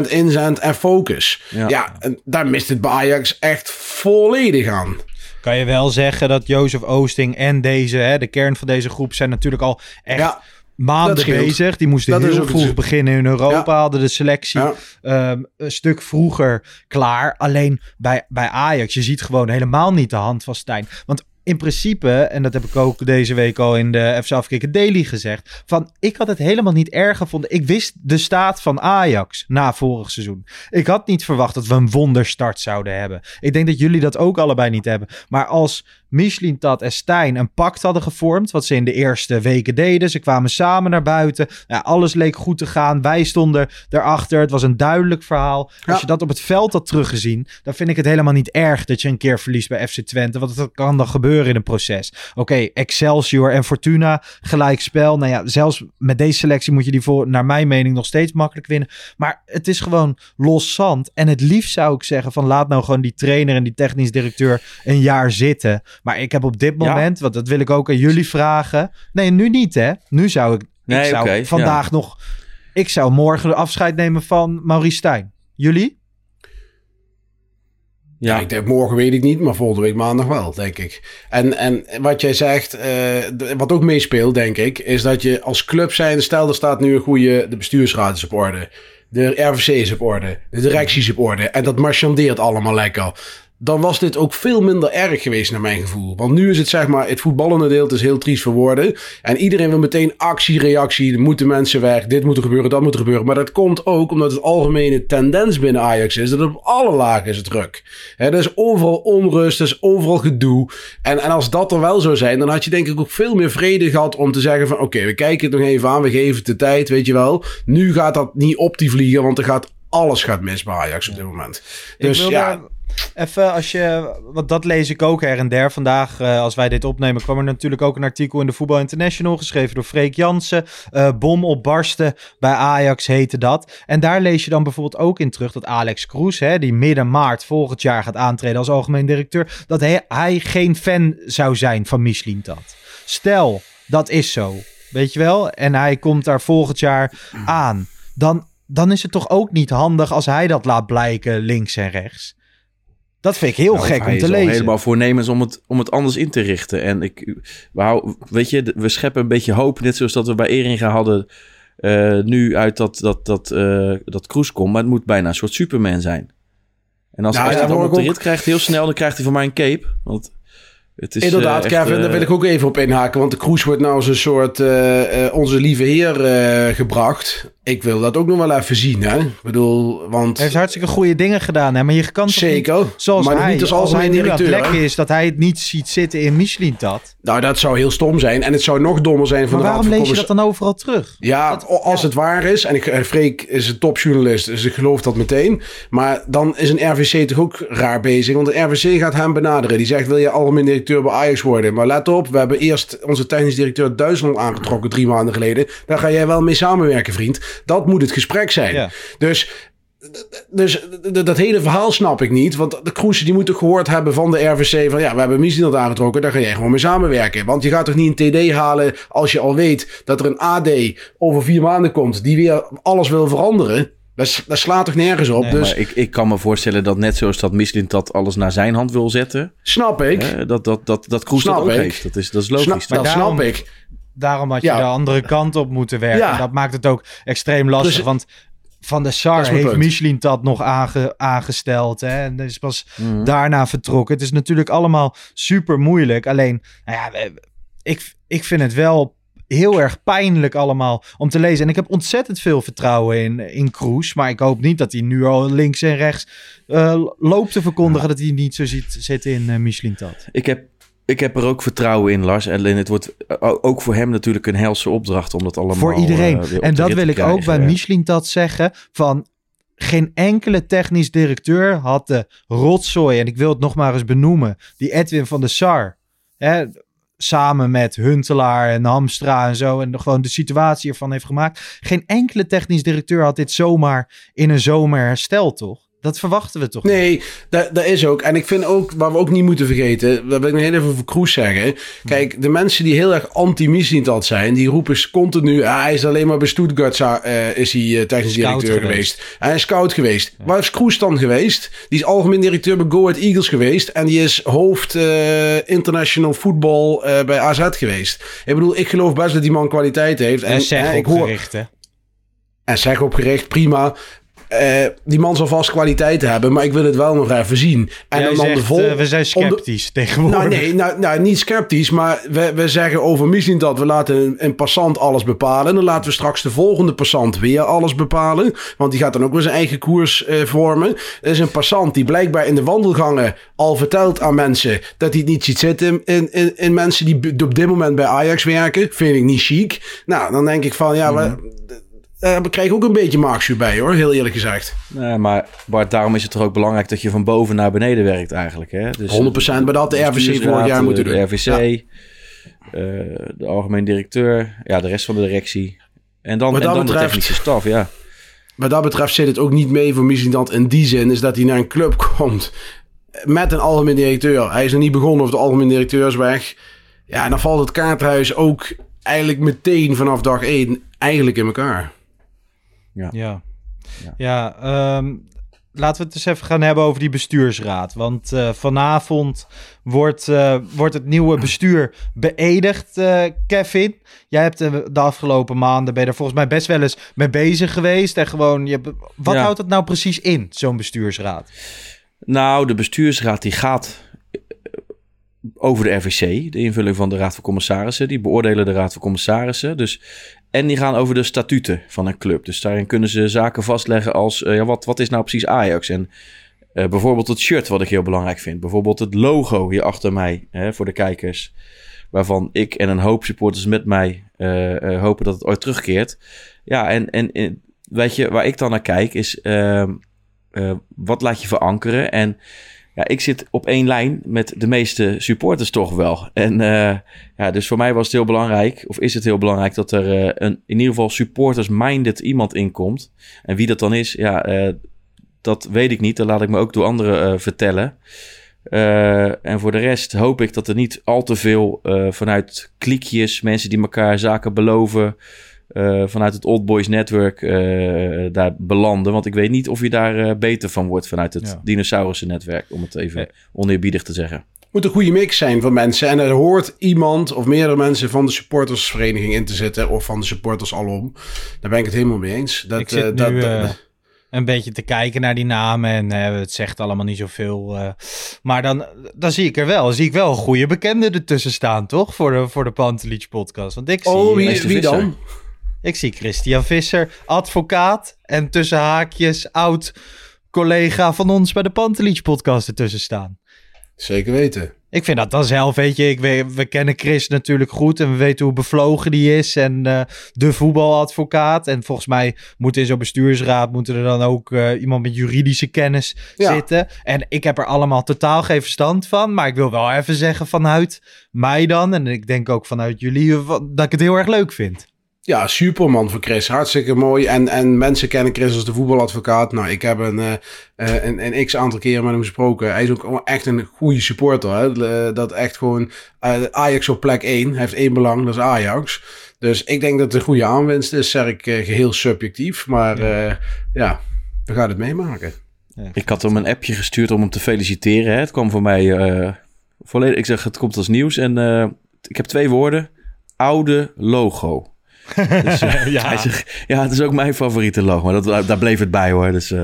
100% inzet en focus. Ja. Ja. en daar mist het bij Ajax echt volledig aan. Kan je wel zeggen dat Jozef Oosting en deze, hè, de kern van deze groep, zijn natuurlijk al echt Ja, maanden dat scheelt. bezig. Die moesten Dat heel vroeg beginnen in Europa, Ja. hadden de selectie Ja. ehm, een stuk vroeger klaar. Alleen bij, bij Ajax, je ziet gewoon helemaal niet de hand van Stijn. Want in principe, en dat heb ik ook deze week al in de FC Afkikken Daily gezegd, van ik had het helemaal niet erg gevonden. Ik wist de staat van Ajax na vorig seizoen. Ik had niet verwacht dat we een wonderstart zouden hebben. Ik denk dat jullie dat ook allebei niet hebben. Maar als Tat en Stijn een pact hadden gevormd. Wat ze in de eerste weken deden. Ze kwamen samen naar buiten. Ja, alles leek goed te gaan. Wij stonden erachter. Het was een duidelijk verhaal. Ja. Als je dat op het veld had teruggezien, dan vind ik het helemaal niet erg dat je een keer verliest bij FC Twente. Want dat kan dan gebeuren in een proces. Oké, Excelsior en Fortuna, gelijk spel. Nou ja, zelfs met deze selectie moet je die voor, naar mijn mening, nog steeds makkelijk winnen. Maar het is gewoon los zand. En het liefst zou ik zeggen van laat nou gewoon die trainer en die technisch directeur een jaar zitten. Maar ik heb op dit Ja. moment, want dat wil ik ook aan jullie vragen. Nee, nu niet hè. Nu zou ik, Nee, ik zou vandaag nog, ik zou morgen afscheid nemen van Maurice Stijn. Jullie? Ja, ik denk morgen weet ik niet, maar volgende week maandag wel, denk ik. En, en wat jij zegt, eh, wat ook meespeelt, denk ik, is dat je als club zijn, stel er staat nu een goede, de bestuursraad is op orde, de RVC is op orde, de directie is op orde, en dat marchandeert allemaal lekker. Dan was dit ook veel minder erg geweest naar mijn gevoel. Want nu is het zeg maar, het voetballende deel het is heel triest verwoorden. En iedereen wil meteen actie, reactie. Er moeten mensen weg, dit moet er gebeuren, dat moet er gebeuren. Maar dat komt ook omdat het algemene tendens binnen Ajax is. Dat op alle lagen is het druk. Er is overal onrust, er is overal gedoe. En, en als dat er wel zou zijn, dan had je denk ik ook veel meer vrede gehad om te zeggen van... Oké, we kijken het nog even aan, we geven het de tijd, weet je wel. Nu gaat dat niet op die vliegen, want er gaat... Alles gaat mis bij Ajax op dit moment. Dus ja, Even als je, want dat lees ik ook her en der. Vandaag, eh, als wij dit opnemen, kwam er natuurlijk ook een artikel in de Voetbal International, geschreven door Freek Jansen. Eh, bom op barsten bij Ajax heette dat. En daar lees je dan bijvoorbeeld ook in terug dat Alex Kroes, hè, die midden maart volgend jaar gaat aantreden als algemeen directeur, dat hij, hij geen fan zou zijn van Michelin Tat. Stel, dat is zo, weet je wel? En hij komt daar volgend jaar aan. Dan, dan is het toch ook niet handig als hij dat laat blijken links en rechts. Dat vind ik heel Nou, gek hij om te is al lezen. helemaal voornemens om het, om het anders in te richten. En ik, we, hou- weet je, we scheppen een beetje hoop. Net zoals dat we bij Eringa hadden. eh, nu uit dat, dat, dat, eh dat Kroes komt. Maar het moet bijna een soort Superman zijn. En als, Nou, als ja, hij dan op de ook. rit krijgt, heel snel, dan krijgt hij van mij een cape. Want het is, Inderdaad, eh, echt, Kevin, eh, daar wil ik ook even op inhaken. Want de cruise wordt nou als een soort eh, eh, onze lieve heer eh, gebracht. Ik wil dat ook nog wel even zien, hè. Ik bedoel, want... Hij heeft hartstikke goede dingen gedaan, hè? maar je kan toch Zeker, niet, zoals maar hij, niet als als hij nu aan directeur, is, dat hij het niet ziet zitten in Michelin-tat. Nou, dat zou heel stom zijn. En het zou nog dommer zijn voor Maar de Raad waarom van lees je dat dan overal terug? Ja, als het waar is, en ik, eh, Freek is een topjournalist, dus ik geloof dat meteen. Maar dan is een RVC toch ook raar bezig, want de RVC gaat hem benaderen. Die zegt, wil je algemeen directeur bij Ajax worden? Maar let op, we hebben eerst onze technisch directeur uit Duitsland aangetrokken drie maanden geleden. Daar ga jij wel mee samenwerken, vriend. Dat moet het gesprek zijn. Ja. Dus... Dus dat hele verhaal snap ik niet. Want de Kroes die moet toch gehoord hebben van de RVC... van ja, we hebben Misdieland aangetrokken... daar ga jij gewoon mee samenwerken. Want je gaat toch niet een TD halen... als je al weet dat er een AD over vier maanden komt... die weer alles wil veranderen. Dat, dat slaat toch nergens op. Nee, dus Maar ik, ik kan me voorstellen dat net zoals dat Michelin dat alles naar zijn hand wil zetten. snap ik. hè, dat, dat, dat, dat Kroes dat ook ik. heeft. Dat is, dat is logisch. Snap, dat daarom- snap ik. Daarom had je Ja. de andere kant op moeten werken. Ja. Dat maakt het ook extreem lastig, Dus- want Van de Dat Sar heeft punt. Michelin-tat nog aange, aangesteld. Hè? En is pas Mhm. daarna vertrokken. Het is natuurlijk allemaal super moeilijk. Alleen, nou ja, ik, ik vind het wel heel erg pijnlijk allemaal om te lezen. En ik heb ontzettend veel vertrouwen in, in Kroes. Maar ik hoop niet dat hij nu al links en rechts eh, loopt te verkondigen... dat hij niet zo ziet zitten in eh Michelin-tat. Ik heb, ik heb er ook vertrouwen in, Lars. En het wordt eh, ook voor hem natuurlijk een helse opdracht om dat allemaal Voor iedereen. en dat wil ik ook bij. Michelin dat zeggen. Van geen enkele technisch directeur had de rotzooi. En ik wil het nog maar eens benoemen. Die Edwin van der Sar. Hè, samen met Huntelaar en Hamstra en zo. En gewoon de situatie ervan heeft gemaakt. Geen enkele technisch directeur had dit zomaar in een zomer hersteld, toch? Dat verwachten we toch? niet? Nee, dat, dat is ook. En ik vind ook, waar we ook niet moeten vergeten, dat wil ik nog heel even over Kroes zeggen. Kijk, de mensen die heel erg anti-Mislintat zijn, die roepen continu, ah, hij is alleen maar bij Stuttgart eh, is hij eh, technisch directeur geweest. geweest. Hij is scout geweest. Waar is Kroes dan geweest? Die is algemeen directeur bij Go Ahead Eagles geweest. En die is hoofd eh, international voetbal eh, bij AZ geweest. Ik bedoel, ik geloof best dat die man kwaliteit heeft. En eh, zeg ik hoor, hè? en zeg opgericht, prima. Eh, die man zal vast kwaliteit hebben, maar ik wil het wel nog even zien. En Jij dan de vol- eh, we zijn de- sceptisch tegenwoordig. nou, nee, nou, nou, niet sceptisch, maar we, we zeggen over misschien dat we laten een, een passant alles bepalen. En dan laten we straks de volgende passant weer alles bepalen. Want die gaat dan ook weer zijn eigen koers eh, vormen. Er is een passant die blijkbaar in de wandelgangen al vertelt aan mensen dat hij het niet ziet zitten in, in, in mensen die op dit moment bij Ajax werken. Vind ik niet chic. Nou, dan denk ik van ja, we, daar krijg ik ook een beetje marksju bij hoor, heel eerlijk gezegd. 100% Nee, maar Bart, daarom is het toch ook belangrijk dat je van boven naar beneden werkt eigenlijk. Hè? Dus, maar dat had de RVC vorig jaar moeten doen. De RVC, eh, de algemeen directeur, ja, de rest van de directie. En dan, en dat dan de technische staf, ja. Wat dat betreft zit het ook niet mee voor Misindant in die zin, is dat hij naar een club komt met een algemeen directeur. Hij is nog niet begonnen of de algemeen directeur is weg. Ja, en dan valt het kaarthuis ook eigenlijk meteen vanaf dag één eigenlijk in elkaar. Ja. Ja, ehm, laten we het eens even gaan hebben over die bestuursraad. Want eh, vanavond wordt, eh, wordt het nieuwe bestuur beëdigd, eh, Kevin. Jij hebt de afgelopen maanden, ben je er volgens mij best wel eens mee bezig geweest. En gewoon, je, hebt- wat Ja. houdt het nou precies in, zo'n bestuursraad? Nou, de bestuursraad die gaat over de RVC, de invulling van de Raad van Commissarissen. Die beoordelen de Raad van Commissarissen. Dus, en die gaan over de statuten van een club. Dus daarin kunnen ze zaken vastleggen als, eh, ja, wat, wat is nou precies Ajax? En eh, bijvoorbeeld het shirt, wat ik heel belangrijk vind. Bijvoorbeeld het logo hier achter mij, hè, voor de kijkers. Waarvan ik en een hoop supporters met mij eh, hopen dat het ooit terugkeert. Ja, en, en, en weet je, waar ik dan naar kijk is... ehm, eh, wat laat je verankeren? En ja, ik zit op één lijn met de meeste supporters toch wel. En eh, ja, dus voor mij was het heel belangrijk, of is het heel belangrijk, dat er eh, een, in ieder geval supporters-minded iemand inkomt. En wie dat dan is, ja, eh, dat weet ik niet. Dat laat ik me ook door anderen vertellen. En voor de rest hoop ik dat er niet al te veel vanuit kliekjes, mensen die elkaar zaken beloven, eh, vanuit het Old Boys Network eh, daar belanden. Want ik weet niet of je daar eh, beter van wordt vanuit het Ja. dinosaurussen netwerk, om het even Nee. oneerbiedig te zeggen. moet een goede mix zijn van mensen. En er hoort iemand of meerdere mensen van de supportersvereniging in te zitten. Of van de supporters alom. Daar ben ik het helemaal mee eens. Dat, Ik zit eh, nu, dat, dat- een beetje te kijken naar die namen en eh, het zegt allemaal niet zoveel. eh. maar dan, dan zie ik er wel, zie ik wel een goede bekende ertussen staan, toch? Voor de, voor de Pantelich podcast. Want ik zie, oh, wie, wie dan? Ik zie Christian Visser, advocaat en tussen haakjes oud collega van ons bij de Pantelich podcast ertussen staan. Zeker weten. Ik vind dat dan zelf, weet je, ik weet, we kennen Chris natuurlijk goed en we weten hoe bevlogen die is en eh, de voetbaladvocaat. En volgens mij moet in zo'n bestuursraad moeten er dan ook eh, iemand met juridische kennis Ja. zitten. En ik heb er allemaal totaal geen verstand van, maar ik wil wel even zeggen vanuit mij dan en ik denk ook vanuit jullie eh, dat ik het heel erg leuk vind. Ja, superman voor Chris. Hartstikke mooi. En, en mensen kennen Chris als de voetbaladvocaat. Nou, ik heb een, eh, eh, een, een x aantal keren met hem gesproken. Hij is ook echt een goede supporter. Hè? Eh, Dat echt gewoon eh, Ajax op plek 1. Hij heeft één belang, dat is Ajax. Dus ik denk dat het een goede aanwinst is. Zeg ik eh, geheel subjectief. Maar ja. ja, we gaan het meemaken. Ik had hem een appje gestuurd om hem te feliciteren. Hè. Het kwam voor mij eh, volledig. Ik zeg, het komt als nieuws. En eh, ik heb twee woorden. Oude logo. Dus, eh, Ja. Zegt, ja, het is ook mijn favoriete logo. Maar dat, daar bleef het bij hoor. Dus eh,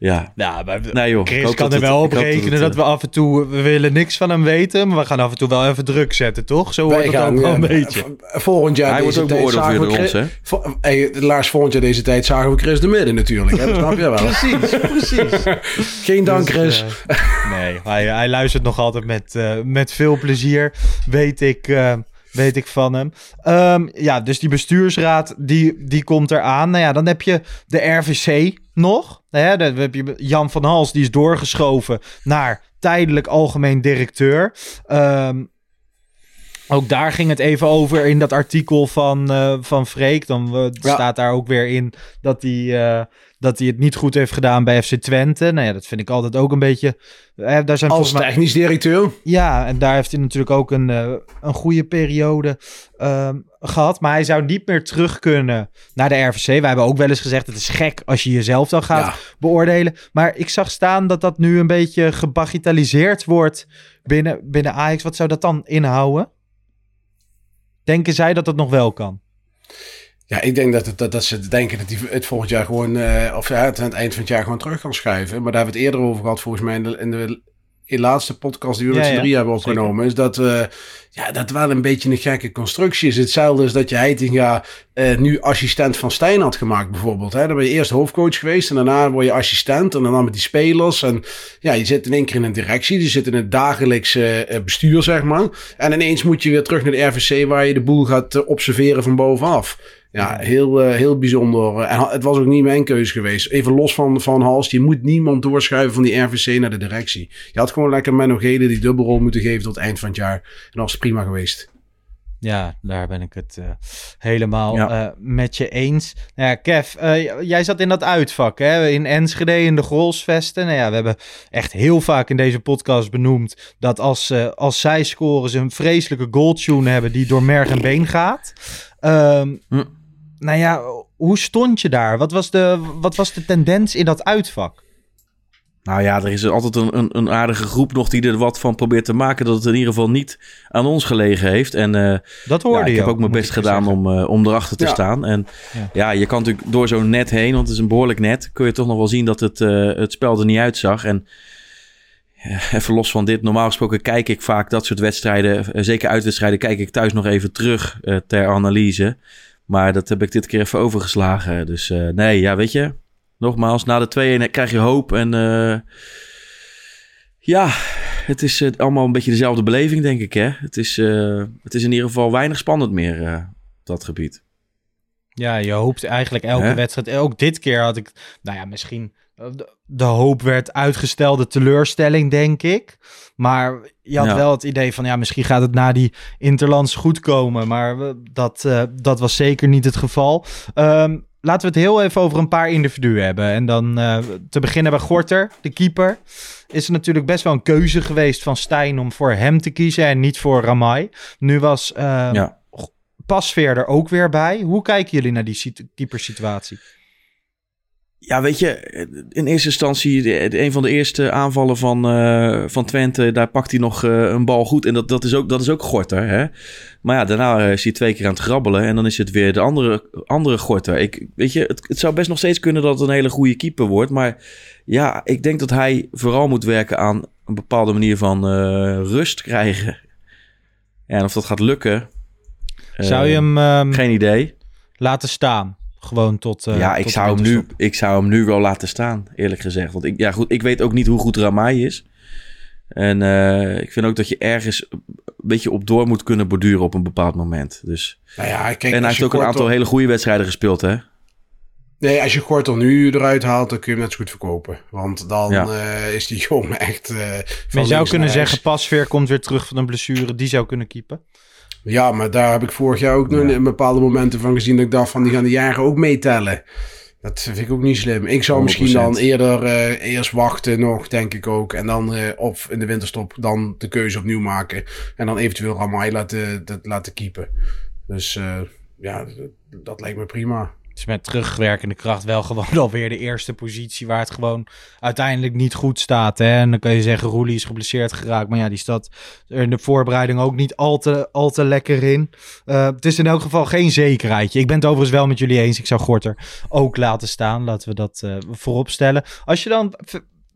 ja. Ja, maar Nee joh. ik Chris kan er wel op rekenen het, dat, eh, we af en toe, we willen niks van hem weten, maar we gaan af en toe wel even druk zetten, toch? Zo hoort het ook wel een beetje. Volgend jaar Hij wordt deze ook tijd beoordeeld zagen we door ons, Chris- hè? Vo- hey, Laars, volgend jaar deze tijd zagen we Chris de Midden natuurlijk. Hè? Dat snap je wel. Precies, precies. Geen dank, Dus, Chris. eh, nee, hij, hij luistert nog altijd met, eh, met veel plezier, weet ik, eh, weet ik van hem. Ehm, ja, dus die bestuursraad, die, die komt eraan. Nou ja, dan heb je de RVC nog. Hè, dan heb je Jan van Hals, die is doorgeschoven naar tijdelijk algemeen directeur. Ehm, ook daar ging het even over in dat artikel van, eh, van Freek. Dan eh, Ja. staat daar ook weer in dat hij, eh, dat hij het niet goed heeft gedaan bij FC Twente. Nou ja, dat vind ik altijd ook een beetje... eh, daar zijn Als volgens mij- technisch directeur. ja, en daar heeft hij natuurlijk ook een, eh, een goede periode ehm, gehad. Maar hij zou niet meer terug kunnen naar de RVC. Wij hebben ook wel eens gezegd, het is gek als je jezelf dan gaat Ja. beoordelen. Maar ik zag staan dat dat nu een beetje gebagitaliseerd wordt binnen, binnen Ajax. Wat zou dat dan inhouden? Denken zij dat dat nog wel kan? Ja, ik denk dat, dat, dat ze denken dat hij het volgend jaar gewoon, uh, of ja, het aan het eind van het jaar gewoon terug kan schuiven. Maar daar hebben we het eerder over gehad, volgens mij in de, in de in laatste podcast die we met z'n drie hebben opgenomen, is dat, uh, ja, dat wel een beetje een gekke constructie is. Hetzelfde is dat je Heitinga uh, nu assistent van Stijn had gemaakt, bijvoorbeeld. Hè? Dan ben je eerst hoofdcoach geweest en daarna word je assistent en dan met die spelers. En ja, je zit in één keer in een directie, je zit in het dagelijkse bestuur, zeg maar. En ineens moet je weer terug naar de RVC waar je de boel gaat observeren van bovenaf. Ja, heel, uh, heel bijzonder. En het was ook niet mijn keuze geweest. Even los van, van Hals, je moet niemand doorschuiven van die RVC naar de directie. Je had gewoon lekker Menno die dubbelrol moeten geven tot het eind van het jaar. En dat was prima geweest. Ja, daar ben ik het uh, helemaal ja. uh, met je eens. Nou ja, Kev, uh, jij zat in dat uitvak hè? in Enschede in de Grolsvesten. Nou ja, we hebben echt heel vaak in deze podcast benoemd dat als, als zij scoren ze een vreselijke goaltune hebben die door merg en been gaat. Um, hm nou ja, hoe stond je daar? Wat was de, wat was de tendens in dat uitvak? Nou ja, er is altijd een, een, een, aardige groep nog die er wat van probeert te maken. Dat het in ieder geval niet aan ons gelegen heeft. En uh, dat hoorde ja, ik heb ook mijn best gedaan om, uh, om erachter te ja. staan. En ja. ja. je kan natuurlijk door zo'n net heen, want het is een behoorlijk net, kun je toch nog wel zien dat het, uh, het spel er niet uitzag. En even los van dit, normaal gesproken kijk ik vaak dat soort wedstrijden, zeker uitwedstrijden, kijk ik thuis nog even terug ter analyse. Maar dat heb ik dit keer even overgeslagen. Dus uh, nee, ja, weet je. Nogmaals, na de 2-1 krijg je hoop. En uh, ja, het is uh, allemaal een beetje dezelfde beleving, denk ik. Hè? Het, is, het is in ieder geval weinig spannend meer, dat gebied. Ja, je hoopt eigenlijk elke Hè? wedstrijd. Ook dit keer had ik, nou ja, misschien de, hoop werd uitgestelde teleurstelling, denk ik. Maar je had ja. wel het idee van, ja, misschien gaat het na die Interlands goed komen. Maar dat, uh, dat was zeker niet het geval. Um, laten we het heel even over een paar individuen hebben. En dan uh, te beginnen bij Gorter, de keeper. Is er natuurlijk best wel een keuze geweest van Stijn om voor hem te kiezen en niet voor Ramai. Nu was uh, ja. Pasveer er ook weer bij. Hoe kijken jullie naar die keepersituatie? Ja, weet je, in eerste instantie, de, een van de eerste aanvallen van, uh, van Twente, daar pakt hij nog uh, een bal goed. En dat, dat, is ook, dat is ook Gorter. Hè? Maar ja, daarna is hij twee keer aan het grabbelen en dan is het weer de andere, andere Gorter. Ik, weet je, het, het zou best nog steeds kunnen dat het een hele goede keeper wordt. Maar ja, ik denk dat hij vooral moet werken aan een bepaalde manier van uh, rust krijgen. Ja, en of dat gaat lukken, zou je hem um, geen idee. laten staan? Gewoon tot. Uh, ja, ik, tot zou hem nu, ik zou hem nu wel laten staan, eerlijk gezegd. Want ik, ja, goed, ik weet ook niet hoe goed Ramai is. En uh, ik vind ook dat je ergens een beetje op door moet kunnen borduren op een bepaald moment. Dus. Nou ja, kijk, en hij heeft ook een aantal hele goede wedstrijden gespeeld, hè? Nee, als je Gortel nu eruit haalt, dan kun je hem net zo goed verkopen. Want dan ja. uh, is die jongen echt... Uh, je zou kunnen zeggen, Pasveer komt weer terug van een blessure. Die zou kunnen keepen. Ja, maar daar heb ik vorig jaar ook ja. in bepaalde momenten van gezien dat ik dacht van die gaan de jaren ook meetellen. Dat vind ik ook niet slim. Ik zou 100%. misschien dan eerder uh, eerst wachten nog, denk ik ook. En dan uh, of in de winterstop dan de keuze opnieuw maken. En dan eventueel Ramai laten, dat, laten keepen. Dus uh, ja, dat, dat lijkt me prima is met terugwerkende kracht wel gewoon alweer de eerste positie waar het gewoon uiteindelijk niet goed staat. Hè? En dan kan je zeggen, Roelie is geblesseerd geraakt. Maar ja, die staat er in de voorbereiding ook niet al te, al te lekker in. Uh, het is in elk geval geen zekerheidje. Ik ben het overigens wel met jullie eens. Ik zou Gorter ook laten staan. Laten we dat uh, voorop stellen. Als je dan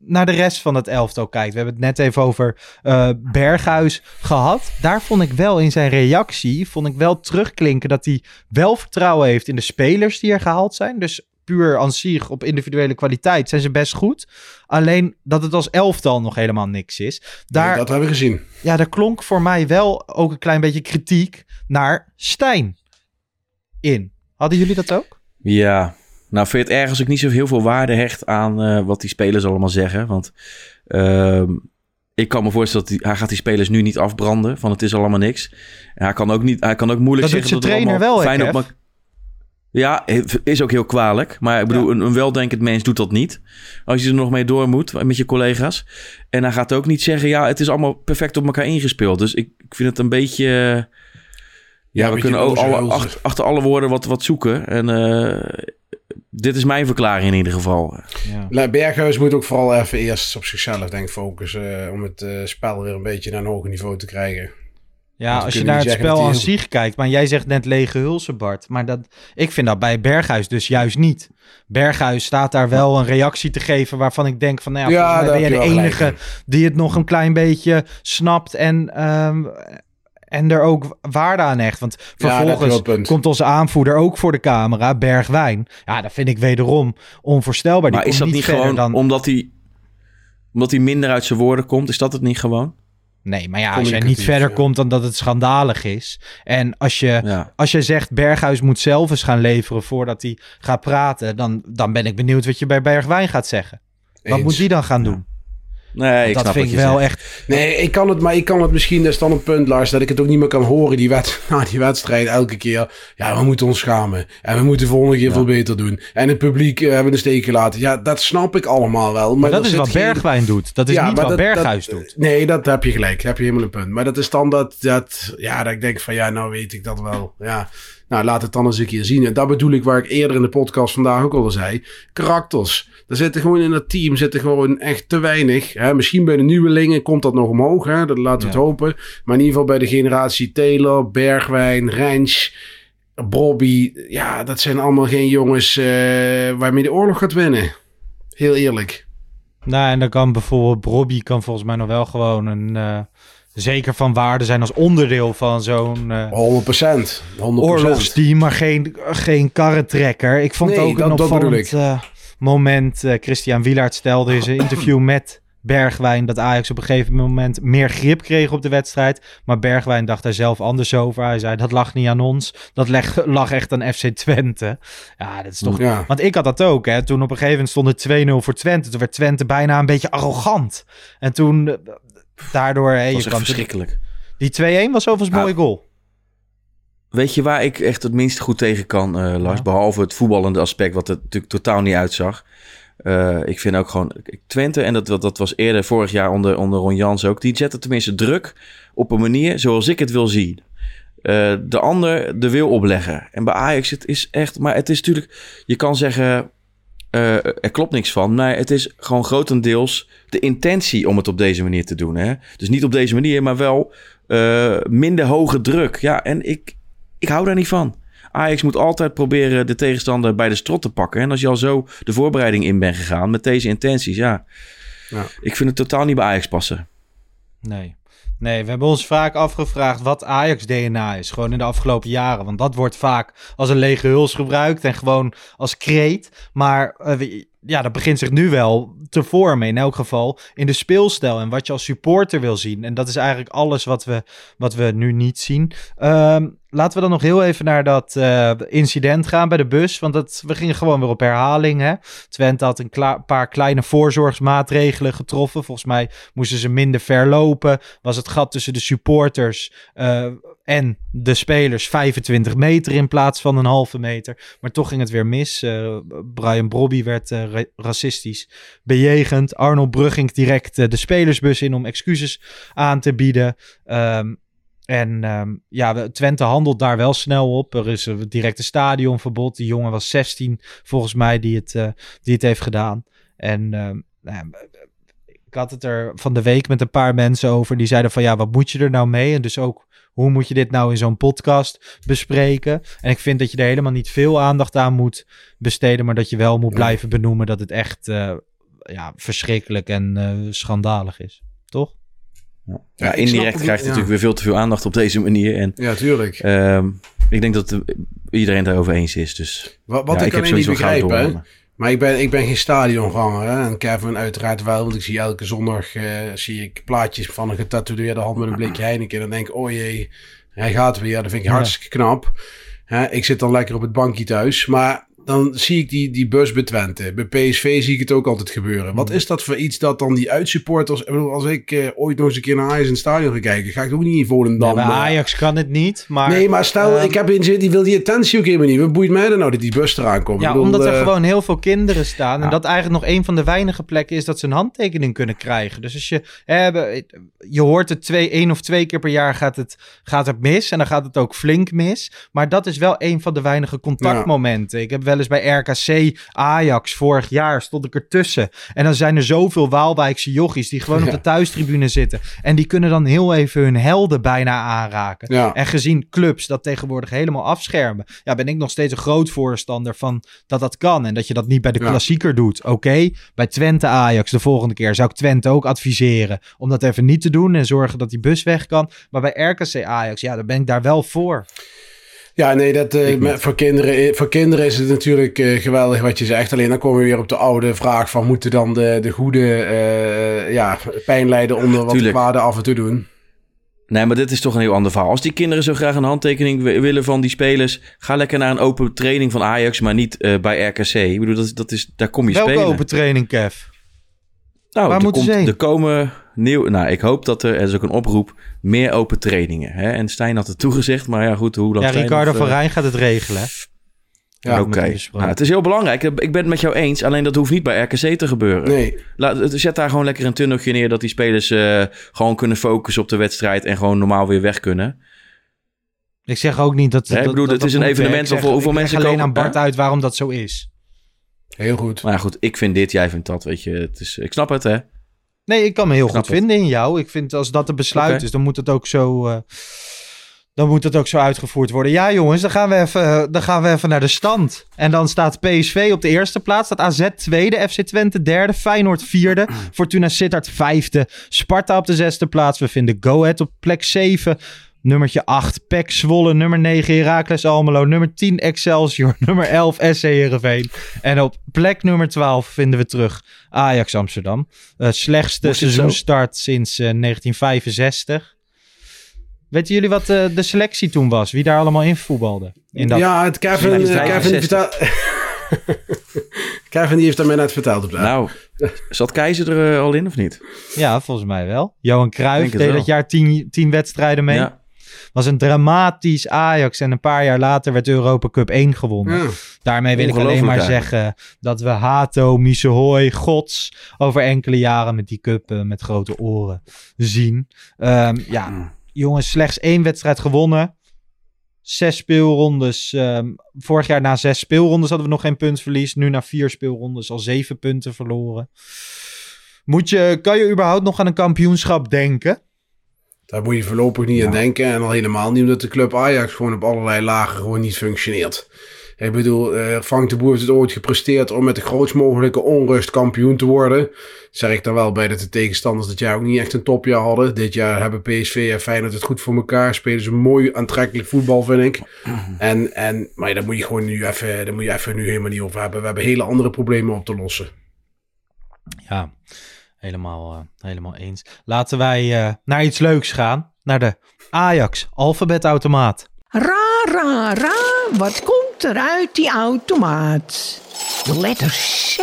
naar de rest van het elftal kijkt. We hebben het net even over uh, Berghuis gehad. Daar vond ik wel in zijn reactie, vond ik wel terugklinken dat hij wel vertrouwen heeft in de spelers die er gehaald zijn. Dus puur aan zich op individuele kwaliteit zijn ze best goed. Alleen dat het als elftal nog helemaal niks is. Daar, nee, dat hebben we gezien. Ja, daar klonk voor mij wel ook een klein beetje kritiek naar Stijn in. Hadden jullie dat ook? Ja, nou, vind je het erg als ik niet zo heel veel waarde hecht aan uh, wat die spelers allemaal zeggen? Want uh, ik kan me voorstellen dat hij, hij gaat die spelers nu niet afbranden. Van het is allemaal niks. En hij kan ook, niet, hij kan ook moeilijk dat zeggen dat trainer wel, fijn op Ja, is ook heel kwalijk. Maar ik bedoel, ja. een, een weldenkend mens doet dat niet. Als je er nog mee door moet met je collega's. En hij gaat ook niet zeggen, ja, het is allemaal perfect op elkaar ingespeeld. Dus ik, ik vind het een beetje... Ja, ja we kunnen ook alle, achter, achter, alle woorden wat, wat zoeken. En uh, dit is mijn verklaring in ieder geval. Ja. Berghuis moet ook vooral even eerst op zichzelf denk ik, focussen. om het uh, spel weer een beetje naar een hoger niveau te krijgen. Ja, als je naar het spel aan hij zich kijkt. Maar jij zegt net lege hulsen, Bart. Maar dat, ik vind dat bij Berghuis dus juist niet. Berghuis staat daar wel een reactie te geven waarvan ik denk van... Nou ja, Ja, volgens mij daar ben jij de enige gelijk die het nog een klein beetje snapt en, ehm, en er ook waarde aan hecht. Want je vervolgens komt onze aanvoerder ook voor de camera, Bergwijn. Ja, dat vind ik wederom onvoorstelbaar. Die Maar is dat niet gewoon dan... omdat hij, omdat hij minder uit zijn woorden komt? Is dat het niet gewoon? Nee, maar ja, als jij niet verder ja. komt dan dat het schandalig is. En als je, Ja. als je zegt Berghuis moet zelf eens gaan leveren voordat hij gaat praten, dan, dan ben ik benieuwd wat je bij Bergwijn gaat zeggen. Wat moet die dan gaan doen? Nee, ik dat snap vind wat ik je wel zegt. echt. Nee, ik kan het, maar ik kan het misschien, dat is dan een punt, Lars, dat ik het ook niet meer kan horen, die, wed, na die wedstrijd elke keer. Ja, we moeten ons schamen. En we moeten de volgende keer veel beter doen. En het publiek eh, hebben we de steek gelaten. Ja, dat snap ik allemaal wel. Maar, Maar dat is wat geen- Bergwijn doet. Dat is Ja, niet wat dat- Berghuis dat- doet. Nee, dat heb je gelijk. Daar heb je helemaal een punt. Maar dat is dan dat, dat, ja, dat ik denk van, ja, nou weet ik dat wel. Ja, nou, laat het dan eens een keer zien. En dat bedoel ik waar ik eerder in de podcast vandaag ook al zei. Karakters. Er zitten gewoon in dat team zitten gewoon echt te weinig. Hè? Misschien bij de nieuwelingen komt dat nog omhoog. Hè? Dat laten we het hopen. Maar in ieder geval bij de generatie Taylor, Bergwijn, Rens, Bobby. Ja, dat zijn allemaal geen jongens eh, waarmee de oorlog gaat winnen. Heel eerlijk. Nou, en dan kan bijvoorbeeld Robbie kan volgens mij nog wel gewoon een. eh, zeker van waarde zijn als onderdeel van zo'n eh, 100 procent. 100 oorlogsteam, maar geen, geen karretrekker. Ik vond Nee, ook dat- een opvallend eh, moment. eh, Christian Wielaert stelde in zijn interview met Bergwijn dat Ajax op een gegeven moment meer grip kreeg op de wedstrijd. Maar Bergwijn dacht daar zelf anders over. Hij zei dat lag niet aan ons. Dat leg, lag echt aan FC Twente. Ja, dat is toch... Ja. Want ik had dat ook. Hè. Toen op een gegeven moment stond het 2-0 voor Twente. Toen werd Twente bijna een beetje arrogant. En toen eh, daardoor... Hè, je was kan verschrikkelijk. die 2-1 was overigens een Ja. mooie goal. Weet je waar ik echt het minst goed tegen kan, eh, Lars? Ja. Behalve het voetballende aspect, wat er natuurlijk totaal niet uitzag. Eh, ik vind ook gewoon Twente, en dat, dat, dat was eerder vorig jaar onder, onder Ron Jans ook, die zetten tenminste druk op een manier zoals ik het wil zien. Eh, de ander de wil opleggen. En bij Ajax, het is echt, maar het is natuurlijk, je kan zeggen, eh, er klopt niks van. Maar het is gewoon grotendeels de intentie om het op deze manier te doen. Hè? Dus niet op deze manier, maar wel eh, minder hoge druk. Ja, en ik, ik hou daar niet van. Ajax moet altijd proberen de tegenstander bij de strot te pakken. En als je al zo de voorbereiding in bent gegaan met deze intenties, ja. Ja. Ik vind het totaal niet bij Ajax passen. Nee. Nee, we hebben ons vaak afgevraagd wat Ajax-DNA is. Gewoon in de afgelopen jaren. Want dat wordt vaak als een lege huls gebruikt en gewoon als kreet. Maar eh, ja, dat begint zich nu wel te vormen. In elk geval in de speelstijl en wat je als supporter wil zien. En dat is eigenlijk alles wat we, wat we nu niet zien. Ehm, laten we dan nog heel even naar dat eh, incident gaan bij de bus. Want dat, we gingen gewoon weer op herhaling. Hè? Twente had een paar kleine voorzorgsmaatregelen getroffen. Volgens mij moesten ze minder ver lopen. Was het gat tussen de supporters eh, en de spelers 25 meter in plaats van een halve meter. Maar toch ging het weer mis. Eh, Brian Brobby werd ra- racistisch bejegend. Arnold Brugging direct de spelersbus in om excuses aan te bieden. Ehm, en ehm, ja, we- Twente handelt daar wel snel op. Er is een directe stadionverbod. Die jongen was 16 volgens mij die het, eh, die het heeft gedaan. En ehm, nou ja, ik had het er van de week met een paar mensen over. Die zeiden van ja, wat moet je er nou mee? En dus ook, hoe moet je dit nou in zo'n podcast bespreken? En ik vind dat je er helemaal niet veel aandacht aan moet besteden. Maar dat je wel moet blijven benoemen dat het echt eh, ja, verschrikkelijk en eh, schandalig is. Toch? Ja, ik indirect het, krijgt ja. natuurlijk weer veel te veel aandacht op deze manier. En Ja, tuurlijk. ehm, ik denk dat iedereen het daarover eens is. Dus Wat, wat ja, ik, heb alleen niet sowieso gauw begrijp, hè. door. Maar ik ben, ik ben geen stadionganger. Hè? En Kevin uiteraard wel. Want ik zie elke zondag eh, zie ik plaatjes van een getatoeëerde hand met een blikje Heineken. En dan denk ik, oh jee, hij gaat weer. Dat vind ik Ja. hartstikke knap. Hè? Ik zit dan lekker op het bankje thuis. Maar dan zie ik die, die bus bij Twente. Bij PSV zie ik het ook altijd gebeuren. Wat is dat voor iets dat dan die uitsupporters... Ik bedoel, als ik eh, ooit nog eens een keer naar Ajax in het stadion ga kijken... ga ik ook niet in Volendam... Ja, bij eh, Ajax kan het niet, maar... nee, maar stel, ehm, ik heb in zin, die wil die attentie ook helemaal niet. Wat boeit mij er nou dat die bus eraan komt? Ja, bedoel, omdat er eh, gewoon heel veel kinderen staan. En Ja. dat eigenlijk nog een van de weinige plekken is dat ze een handtekening kunnen krijgen. Dus als je, hè, je hoort het twee, één of twee keer per jaar gaat het, gaat het mis. En dan gaat het ook flink mis. Maar dat is wel een van de weinige contactmomenten. Ik heb wel wel eens bij RKC, Ajax vorig jaar, stond ik ertussen. En dan zijn er zoveel Waalwijkse jochies die gewoon op de thuistribune zitten. En die kunnen dan heel even hun helden bijna aanraken. Ja. En gezien clubs dat tegenwoordig helemaal afschermen, ja, ben ik nog steeds een groot voorstander van dat dat kan. En dat je dat niet bij de klassieker doet. Oké, bij Twente Ajax de volgende keer zou ik Twente ook adviseren om dat even niet te doen en zorgen dat die bus weg kan. Maar bij RKC Ajax, ja, dan ben ik daar wel voor. Ja, nee, dat, eh, voor, kinderen, voor kinderen is het natuurlijk eh, geweldig wat je zegt. Alleen dan komen we weer op de oude vraag van... moeten dan de, de goede eh, ja, pijn lijden onder wat de kwade af en toe doen? Nee, maar dit is toch een heel ander verhaal. Als die kinderen zo graag een handtekening wi- willen van die spelers, ga lekker naar een open training van Ajax, maar niet eh, bij RKC. Ik bedoel, dat, dat is, daar kom je Welke spelen. open training, Kev? Nou, waar er moeten komt, ze heen? Er komen nieuw. Nou, ik hoop dat er, er is ook een oproep, meer open trainingen. Hè? En Stijn had het toegezegd, maar ja, goed, hoe lang Ja, Ricardo nog, van eh, Rijn gaat het regelen. Ja, Oké. Nou, het is heel belangrijk. Ik ben het met jou eens. Alleen dat hoeft niet bij RKC te gebeuren. Nee, Laat, zet daar gewoon lekker een tunneltje neer... dat die spelers eh, gewoon kunnen focussen op de wedstrijd... en gewoon normaal weer weg kunnen. Ik zeg ook niet dat... Ja, ik dat- bedoel, dat het is dat een evenement Ik zeg- hoeveel ik leg mensen alleen komen, aan Bart hè? uit waarom dat zo is. Heel goed. Maar ja, goed, ik vind dit, jij vindt dat, weet je. Het is, ik snap het, hè. Nee, ik kan me heel goed het. vinden in jou. Ik vind als dat de besluit is, dan moet het ook zo... eh, dan moet het ook zo uitgevoerd worden. Ja, jongens, dan gaan, we even, eh, dan gaan we even naar de stand. En dan staat PSV op de eerste plaats. Staat AZ tweede, FC Twente derde, Feyenoord vierde. Fortuna Sittard vijfde. Sparta op de zesde plaats. We vinden Go Ahead op plek 7. Nummertje 8, PEC Zwolle. Nummer 9, Heracles Almelo. Nummer 10, Excelsior. Nummer 11, SC Heerenveen. En op plek nummer 12 vinden we terug Ajax Amsterdam. Eh, slechtste seizoenstart sinds eh, 1965. Weten jullie wat eh, de selectie toen was? Wie daar allemaal in voetbalde? In dat... Ja, het Kevin, eh, Kevin, die 65. vertel... Kevin die heeft mij net verteld op de Nou, zat Keizer er eh, al in of niet? Ja, volgens mij wel. Johan Cruijff deed dat jaar tien, tien wedstrijden mee. Ja. Was een dramatisch Ajax. En een paar jaar later werd Europa Cup 1 gewonnen. Ja. Daarmee wil ik alleen maar zeggen dat we Hato, Misehoy, Gods over enkele jaren met die cup eh, met grote oren zien. Ehm, ja, jongens, slechts één wedstrijd gewonnen. Zes speelrondes. ehm, vorig jaar na zes speelrondes hadden we nog geen puntverlies. Nu na vier speelrondes al zeven punten verloren. Moet je, kan je überhaupt nog aan een kampioenschap denken? Daar moet je voorlopig niet aan denken. En al helemaal niet omdat de club Ajax gewoon op allerlei lagen gewoon niet functioneert. Ik bedoel, eh, Frank de Boer heeft het ooit gepresteerd om met de grootst mogelijke onrust kampioen te worden. Zeg ik dan wel bij dat de tegenstanders dit jaar ook niet echt een topjaar hadden. Dit jaar hebben PSV en Feyenoord het goed voor elkaar. Spelen ze mooi aantrekkelijk voetbal, vind ik. En, en, maar ja, daar moet je gewoon nu even, daar moet je even nu helemaal niet over hebben. We hebben hele andere problemen op te lossen. Ja, helemaal, eh, helemaal eens. Laten wij eh, naar iets leuks gaan. Naar de Ajax alfabetautomaat. Ra, ra, ra, wat komt er uit die automaat? De letter C.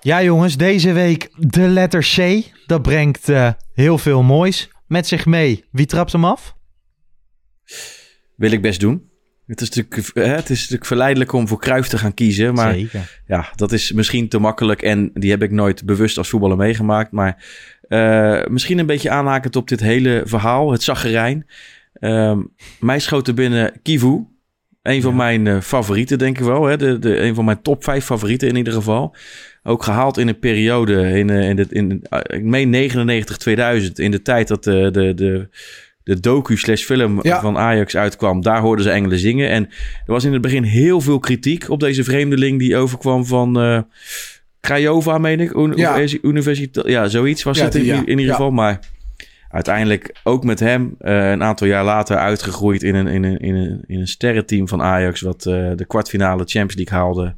Ja jongens, deze week de letter C. Dat brengt eh, heel veel moois met zich mee. Wie trapt hem af? Wil ik best doen. Het is, natuurlijk, hè, het is natuurlijk verleidelijk om voor Cruijff te gaan kiezen. Maar Zeker. ja, dat is misschien te makkelijk. En die heb ik nooit bewust als voetballer meegemaakt. Maar eh, misschien een beetje aanhakend op dit hele verhaal. Het zaggerijn. Ehm mij schoot er binnen Kivu. Een van mijn eh, favorieten, denk ik wel. Hè? De, de, een van mijn top vijf favorieten in ieder geval. Ook gehaald in een periode, in, eh, in, de, in ik meen 99, 2000. In de tijd dat de, de, de, de docu slash film Ja. van Ajax uitkwam. Daar hoorden ze engelen zingen. En er was in het begin heel veel kritiek op deze vreemdeling... die overkwam van Craiova, meen ik. Ja. of Universiteit. Ja, zoiets was Ja, het in, die- ja. in ieder geval. Maar uiteindelijk ook met hem eh, een aantal jaar later uitgegroeid in een, in een, in een, in een sterrenteam van Ajax. Wat eh, de kwartfinale Champions League haalde.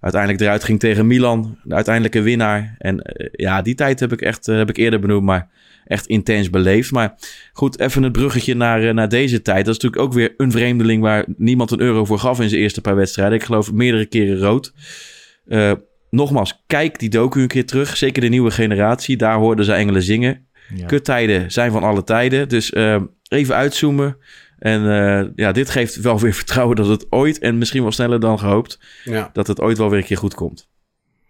Uiteindelijk eruit ging tegen Milan. De uiteindelijke winnaar. En ja, die tijd heb ik echt heb ik eerder benoemd. Maar echt intens beleefd. Maar goed, even het bruggetje naar, eh, naar deze tijd. Dat is natuurlijk ook weer een vreemdeling waar niemand een euro voor gaf in zijn eerste paar wedstrijden. Ik geloof meerdere keren rood. Eh, nogmaals, kijk die docu een keer terug. Zeker de nieuwe generatie. Daar hoorden ze engelen zingen. Ja. Kuttijden zijn van alle tijden. Dus eh, even uitzoomen. En ja, dit geeft wel weer vertrouwen dat het ooit, en misschien wel sneller dan gehoopt, Ja. dat het ooit wel weer een keer goed komt.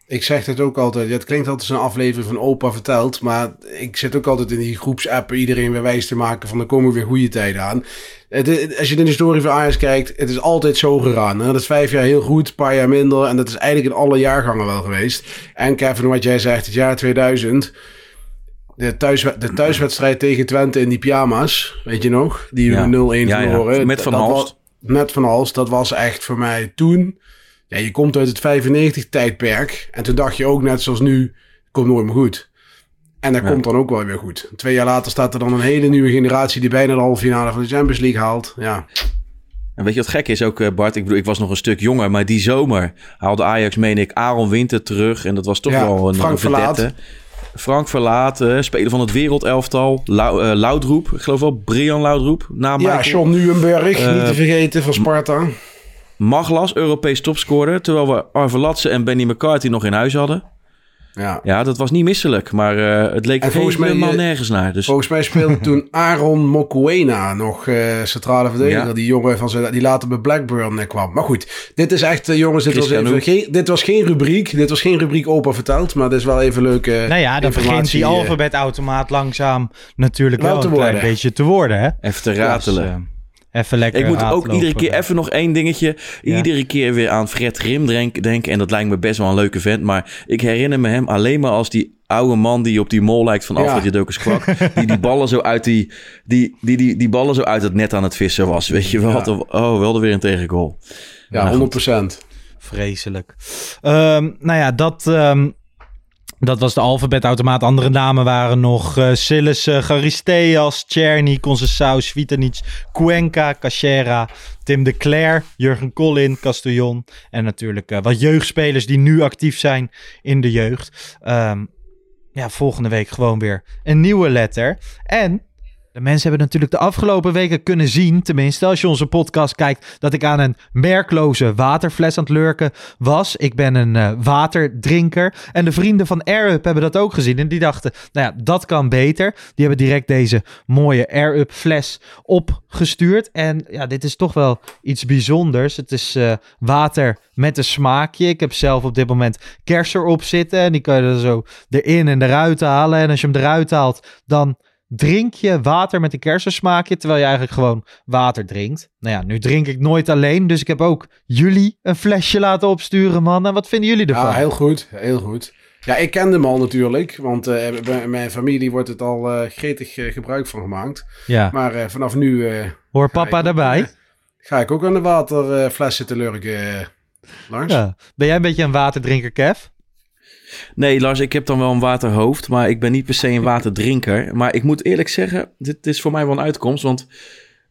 Ik zeg het ook altijd. Het klinkt altijd als een aflevering van Opa vertelt. Maar ik zit ook altijd in die groepsappen iedereen weer wijs te maken van er komen weer goede tijden aan. Het, het- als je in de historie van Ajax kijkt, het is altijd zo gegaan. Hè? Dat is vijf jaar heel goed, een paar jaar minder. En dat is eigenlijk in alle jaargangen wel geweest. En Kevin, wat jij zegt, het jaar 2000. De, thuis, de thuiswedstrijd tegen Twente in die pyjama's, weet je nog? Die we Ja. 0-1 Ja, ja. verloren. Met Van was- Met Van Hals, dat was echt voor mij toen... Ja, je komt uit het 95-tijdperk. En toen dacht je ook, net zoals nu, komt nooit meer goed. En dat Ja. komt dan ook wel weer goed. Twee jaar later staat er dan een hele nieuwe generatie... die bijna de halve finale van de Champions League haalt. Ja, En weet je wat gek is ook, eh, Bart? Ik bedoel, ik was nog een stuk jonger, maar die zomer haalde Ajax, meen ik, Aaron Winter terug. En dat was toch Ja, wel een Frank. Verlaat. Frank Verlaat, eh, speler van het wereldelftal. Lau, eh, Laudroep, ik geloof wel, Brian Laudroep. Na ja. John Nuenberg, niet te vergeten, van Sparta. Maglas, Europees topscorer. Terwijl we Arve Latse en Benny McCarthy nog in huis hadden. Ja. Ja, dat was niet misselijk. Maar eh, het leek En volgens mij, helemaal eh, nergens naar. Dus Volgens mij speelde toen Aaron Mokuena nog eh, centrale verdediger. Ja. Die jongen van zijn, die later bij Blackburn kwam. Maar goed, dit is echt, jongens, dit was, even, geen, dit was geen rubriek. Dit was geen rubriek opa verteld. Maar dit is wel even leuk. eh, Nou ja, dan begint die alfabetautomaat langzaam natuurlijk Wel een klein worden. beetje te worden. Hè? even te ratelen. Dus, even lekker Ik moet ook iedere keer even nog één dingetje. Ja. Iedere keer weer aan Fred Grim denk- denken. En dat lijkt me best wel een leuke vent. Maar ik herinner me hem alleen maar als die oude man die op die mol lijkt van Ja. Alfred Jodokus Kwak. die die ballen zo uit die, die, die, die, die ballen zo uit het net aan het vissen was. Weet je wel. Ja. Oh, wel er weer een tegengoal. Ja, Nou, 100%. Vreselijk. Ehm, nou ja, dat, ehm, dat was de alfabetautomaat. Andere namen waren nog uh, Sillissen, Charisteas, Czerny, Concessao, Svitanic, Cuenca, Cachera, Tim de Cler, Jurgen Collin, Castellon. En natuurlijk eh, wat jeugdspelers die nu actief zijn in de jeugd. Ehm, ja, volgende week gewoon weer een nieuwe letter. En de mensen hebben natuurlijk de afgelopen weken kunnen zien, tenminste als je onze podcast kijkt, dat ik aan een merkloze waterfles aan het lurken was. Ik ben een eh, waterdrinker. En de vrienden van AirUp hebben dat ook gezien. En die dachten, nou ja, dat kan beter. Die hebben direct deze mooie AirUp fles opgestuurd. En ja, dit is toch wel iets bijzonders. Het is eh, water met een smaakje. Ik heb zelf op dit moment kers erop zitten. En die kan je er zo erin en eruit halen. En als je hem eruit haalt, dan drink je water met een kersensmaakje, terwijl je eigenlijk gewoon water drinkt. Nou ja, nu drink ik nooit alleen, dus ik heb ook jullie een flesje laten opsturen, man. En wat vinden jullie ervan? Ja, heel goed. Heel goed. Ja, ik ken hem al natuurlijk. Want eh, bij mijn familie wordt het al eh, gretig eh, gebruik van gemaakt. Ja. Maar vanaf nu... Hoor papa ik daarbij? ga ik ook aan de waterfles zitten lurken, Lars. Ja. Ben jij een beetje een waterdrinker, Kev? Nee, Lars, ik heb dan wel een waterhoofd, maar ik ben niet per se een waterdrinker. Maar ik moet eerlijk zeggen, dit is voor mij wel een uitkomst, want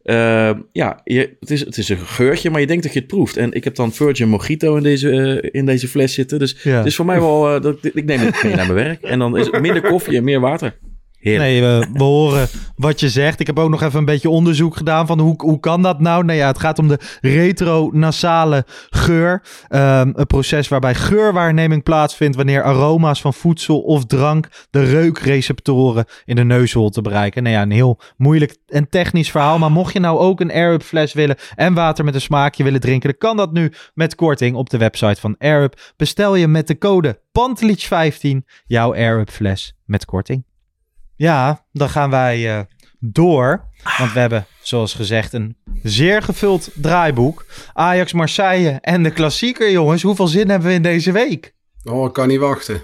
uh, ja, je, het, is, het is een geurtje, maar je denkt dat je het proeft. En ik heb dan Virgin Mojito in deze, uh, in deze fles zitten, dus Ja. het is voor mij wel, uh, dat, ik neem het mee naar mijn werk. En dan is het minder koffie en meer water. Nee, we, horen wat je zegt. Ik heb ook nog even een beetje onderzoek gedaan van hoe, hoe kan dat nou? Nou ja, het gaat om de retronasale geur. Um, een proces waarbij geurwaarneming plaatsvindt wanneer aroma's van voedsel of drank de reukreceptoren in de neusholte bereiken. Nou ja, een heel moeilijk en technisch verhaal. Maar mocht je nou ook een AirUp fles willen en water met een smaakje willen drinken, dan kan dat nu met korting op de website van AirUp. Bestel je met de code PANTELITS15 jouw AirUp fles met korting. Ja, dan gaan wij uh, door. Want we hebben, zoals gezegd, een zeer gevuld draaiboek. Ajax, Marseille en de klassieker, jongens. Hoeveel zin hebben we in deze week? Oh, ik kan niet wachten.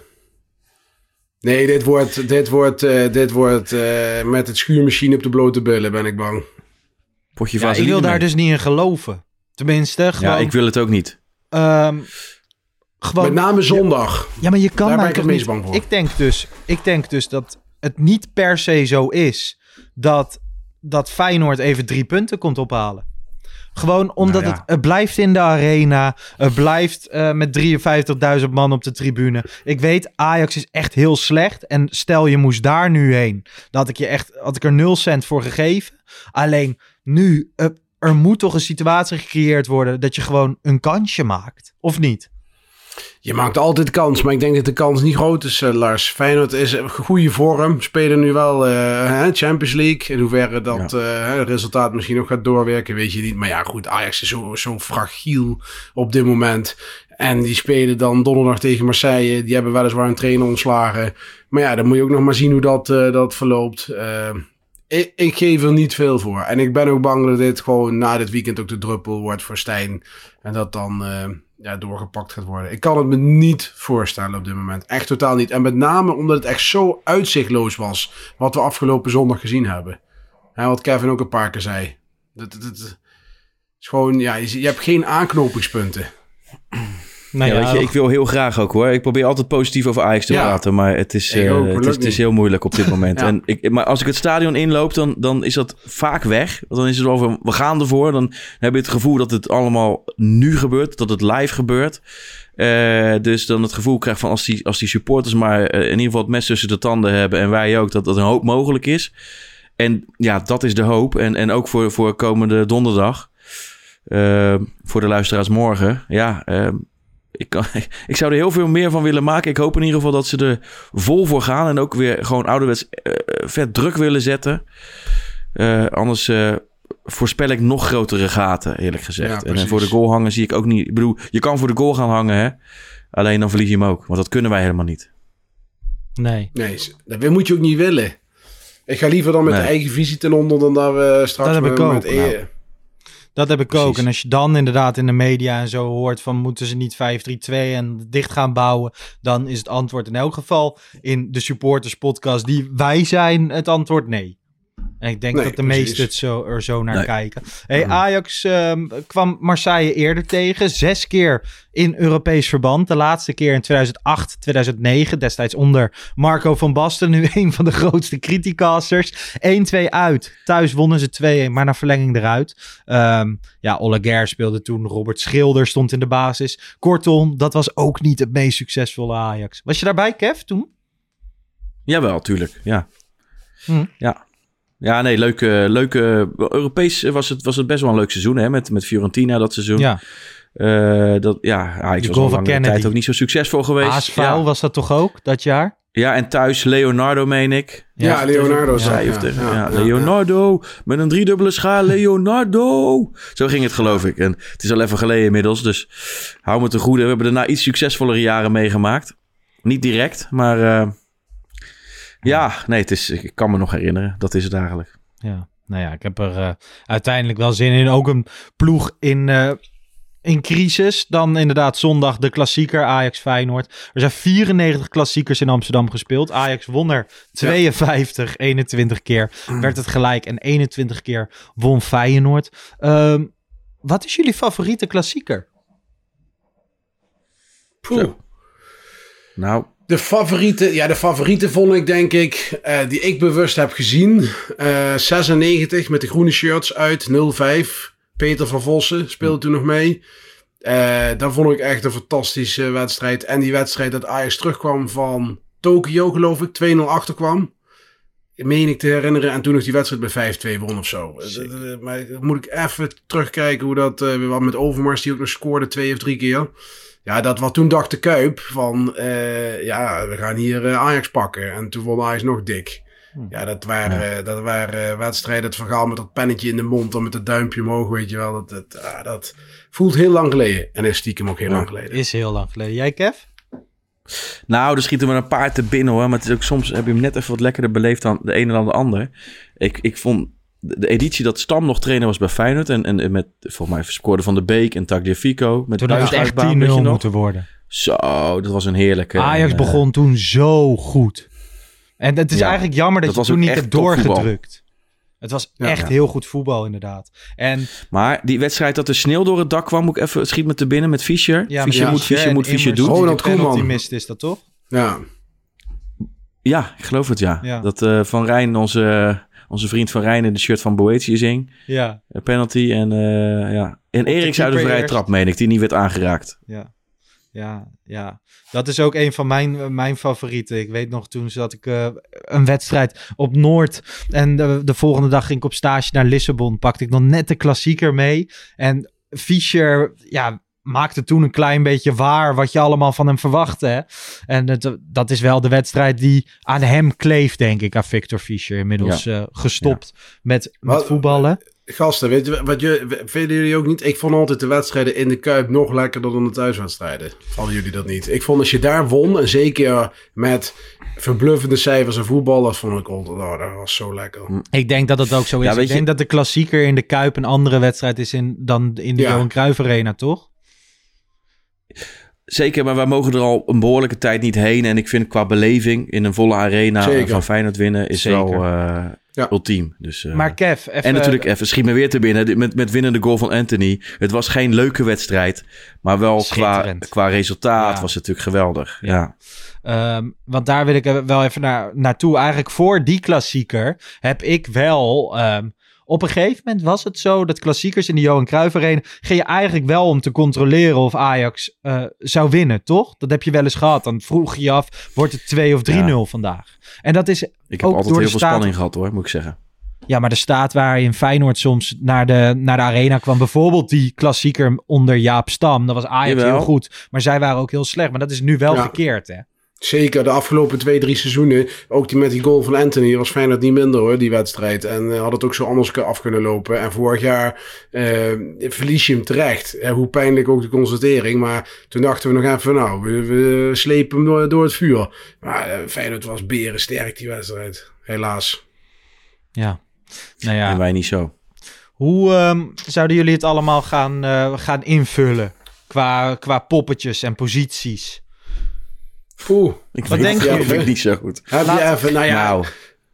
Nee, dit wordt, dit wordt, uh, dit wordt uh, met het schuurmachine op de blote billen, ben ik bang. Potje ja, ik wil daar dus niet in geloven. Tenminste, gewoon... Ja, ik wil het ook niet. Um, gewoon... Met name zondag. Ja, maar je kan daar mij ben ik het meest niet... bang voor. Ik denk, dus, ik denk dus dat het niet per se zo is dat, dat Feyenoord even drie punten komt ophalen. Gewoon omdat Nou ja. het, het blijft in de arena. Het blijft uh, met 53.000 man op de tribune. Ik weet, Ajax is echt heel slecht. En stel je moest daar nu heen. Dan had ik, je echt, had ik er 0 cent voor gegeven. Alleen nu, uh, er moet toch een situatie gecreëerd worden dat je gewoon een kansje maakt. Of niet? Je maakt altijd kans, maar ik denk dat de kans niet groot is, eh, Lars. Feyenoord is in goede vorm. Spelen nu wel eh, Champions League. In hoeverre dat eh, het resultaat misschien nog gaat doorwerken, weet je niet. Maar ja, goed, Ajax is zo, zo fragiel op dit moment. En die spelen dan donderdag tegen Marseille. Die hebben weliswaar een trainer ontslagen. Maar ja, dan moet je ook nog maar zien hoe dat, dat verloopt. ik, ik, geef er niet veel voor. En ik ben ook bang dat dit gewoon na dit weekend ook de druppel wordt voor Stijn. En dat dan ja, doorgepakt gaat worden. Ik kan het me niet voorstellen op dit moment. Echt totaal niet. En met name omdat het echt zo uitzichtloos was. Wat we afgelopen zondag gezien hebben. Hè, wat Kevin ook een paar keer zei. Dat, is gewoon, ja, je hebt geen aanknopingspunten. Nou ja, weet je, ik wil heel graag ook hoor. Ik probeer altijd positief over Ajax te praten, maar het is, uh, het, is, het is, heel moeilijk op dit moment. en ik, maar als ik het stadion inloop, dan, dan is dat vaak weg. Dan is het over, we gaan ervoor. Dan heb je het gevoel dat het allemaal nu gebeurt, dat het live gebeurt. Uh, dus dan het gevoel krijg van als die, als die supporters maar uh, in ieder geval het mes tussen de tanden hebben en wij ook, dat dat een hoop mogelijk is. En ja, dat is de hoop. En, en ook voor, voor komende donderdag. voor de luisteraars morgen. Ja, ik, kan, ik zou er heel veel meer van willen maken. Ik hoop in ieder geval dat ze er vol voor gaan. En ook weer gewoon ouderwets uh, vet druk willen zetten. Uh, anders uh, voorspel ik nog grotere gaten, eerlijk gezegd. Ja, en voor de goal hangen zie ik ook niet... Ik bedoel, je kan voor de goal gaan hangen, hè. Alleen dan verlies je hem ook. Want dat kunnen wij helemaal niet. Nee. Nee, dat moet je ook niet willen. Ik ga liever dan met nee. de eigen visie ten onder... dan dat we straks dat met, met, nou. Dat heb ik Precies. ook. En als je dan inderdaad in de media en zo hoort van moeten ze niet 5-3-2 en dicht gaan bouwen, dan is het antwoord in elk geval in de supporters podcast die wij zijn het antwoord nee. En ik denk nee, dat de precies. meesten het zo, er zo naar nee. kijken. Hey, Ajax um, kwam Marseille eerder tegen. Zes keer in Europees verband. De laatste keer in 2008, 2009. Destijds onder Marco van Basten. Nu een van de grootste criticasters. 1-2 uit. Thuis wonnen ze 2-1, maar naar verlenging eruit. Um, ja, Oleguer speelde toen. Robert Schilder stond in de basis. Kortom, dat was ook niet het meest succesvolle Ajax. Was je daarbij, Kev, toen? Jawel, tuurlijk. Ja. Hm. Ja, ja, nee, leuke, leuke. Europees was het, was het best wel een leuk seizoen, hè? Met, met Fiorentina dat seizoen. Ja. Uh, dat, ja, Ajax was al lange tijd ook niet zo succesvol geweest. Aasvuil ja. was dat toch ook, dat jaar? Ja, en thuis Leonardo, meen ik. Ja, ja Leonardo. Ja, ja, ja, ja, Leonardo, met een driedubbele schaar, Leonardo. Zo ging het, geloof ik. En het is al even geleden inmiddels, dus hou me te goede. We hebben daarna iets succesvollere jaren meegemaakt. Niet direct, maar... Uh, ja, nee, het is, ik kan me nog herinneren. Dat is het eigenlijk. Ja, nou ja, ik heb er uh, uiteindelijk wel zin in. Ook een ploeg in, uh, in crisis. Dan inderdaad zondag de klassieker Ajax Feyenoord. Er zijn 94 klassiekers in Amsterdam gespeeld. Ajax won er 52, ja. 21 keer werd het gelijk. En 21 keer won Feyenoord. Uh, wat is jullie favoriete klassieker? Poeh. Nou, de favoriete, ja, de favoriete vond ik denk ik, uh, die ik bewust heb gezien. Uh, 96 met de groene shirts uit, 05. Peter van Vossen speelde toen nog mee. Uh, dat vond ik echt een fantastische wedstrijd. En die wedstrijd dat Ajax terugkwam van Tokio, geloof ik, 2-0 achterkwam. Meen ik te herinneren. En toen nog die wedstrijd bij 5-2 won of zo. Maar moet ik even terugkijken hoe dat wat met Overmars, die ook nog scoorde twee of drie keer. Ja, dat wat toen dacht de Kuip van, uh, ja, we gaan hier uh, Ajax pakken. En toen vond Ajax nog dik. Hm. Ja, dat waren, ja. Uh, dat waren wedstrijden, het verhaal met dat pennetje in de mond en met het duimpje omhoog, weet je wel. Dat, dat, uh, dat voelt heel lang geleden. En is stiekem ook heel ja, lang geleden. Is heel lang geleden. Jij, Kev? Nou, er schieten we een paar te binnen hoor. Maar het is ook soms heb je hem net even wat lekkerder beleefd dan de een en dan de ander. Ik, ik vond de editie dat Stam nog trainer was bij Feyenoord. En, en met, volgens mij, scoorde Van de Beek en Tagliafico. Met toen had het echt 10-0 moeten worden. Zo, dat was een heerlijke... Ajax en, begon uh, toen zo goed. En het is ja, eigenlijk jammer dat, dat je toen niet hebt doorgedrukt. Het was ja, echt ja. heel goed voetbal, inderdaad. En, maar die wedstrijd dat de sneeuw door het dak kwam, moet ik even schiet me te binnen met Fischer. Ja, Fischer ja, moet Fischer, moet Fischer doen. Oh, dat Koeman. mist is dat toch? Ja. Ja, ik geloof het, ja. Dat uh, Van Rijn, onze onze vriend van Rijn in de shirt van Boetius zing. Ja. Een penalty en uh, ja. En Eriks uit de vrije trap, meen ik, die niet werd aangeraakt. Ja. Ja, ja. Dat is ook een van mijn, mijn favorieten. Ik weet nog toen zat ik uh, een wedstrijd op Noord. En de, de, volgende dag ging ik op stage naar Lissabon. Pakte ik nog net de klassieker mee. En Fischer, ja, maakte toen een klein beetje waar wat je allemaal van hem verwachtte. Hè? En het, dat is wel de wedstrijd die aan hem kleeft, denk ik, aan Victor Fischer. Inmiddels eh, gestopt met, met Wat- voetballen. Gasten, weet je wat je, vinden jullie ook niet? Ik vond altijd de wedstrijden in de Kuip nog lekkerder dan de thuiswedstrijden. Vallen jullie dat niet? Ik vond als je daar won, en zeker met verbluffende cijfers en voetballers, vond ik altijd, oh, dat was zo lekker. Ik denk dat het ook zo is. Ja, ik denk je- dat de klassieker in de Kuip een andere wedstrijd is in, dan in de Ja. Johan Cruijff Arena, toch? Zeker, maar wij mogen er al een behoorlijke tijd niet heen. En ik vind qua beleving in een volle arena Zeker. van Feyenoord winnen is Zeker. wel eh, Ja. ultiem. Dus, eh, Maar Kev, even... en natuurlijk even, schiet me weer te binnen, met, met winnende goal van Anthony. Het was geen leuke wedstrijd, maar wel qua, qua resultaat Ja. was het natuurlijk geweldig. Ja. Ehm, want daar wil ik wel even naar, naartoe. Eigenlijk voor die klassieker heb ik wel... ehm, op een gegeven moment was het zo dat klassiekers in de Johan Cruijff Arena... ging je eigenlijk wel om te controleren of Ajax eh, zou winnen, toch? Dat heb je wel eens gehad. Dan vroeg je je af, wordt het 2 of 3-0 vandaag? En dat is Ik heb Ook altijd door heel veel staat- spanning gehad hoor, moet ik zeggen. Ja, maar de staat waarin Feyenoord soms naar de, naar de arena kwam. Bijvoorbeeld die klassieker onder Jaap Stam. Dat was Ajax Jawel. heel goed. Maar zij waren ook heel slecht. Maar dat is nu wel Ja. verkeerd, hè? Zeker de afgelopen twee, drie seizoenen. Ook die met die goal van Anthony was Feyenoord niet minder hoor, die wedstrijd. En eh, had het ook zo anders af kunnen lopen. En vorig jaar eh, verlies je hem terecht. Eh, hoe pijnlijk ook de constatering. Maar toen dachten we nog even, nou, we, we slepen hem door, door het vuur. Maar Feyenoord was berensterk die wedstrijd. Helaas. Ja. Nou ja, En wij niet zo. hoe ehm, zouden jullie het allemaal gaan, eh, gaan invullen? Qua, qua poppetjes en posities. Oeh, Ik Wat denk je? vind ik niet zo goed. heb Laat- je even, nou ja, Nou,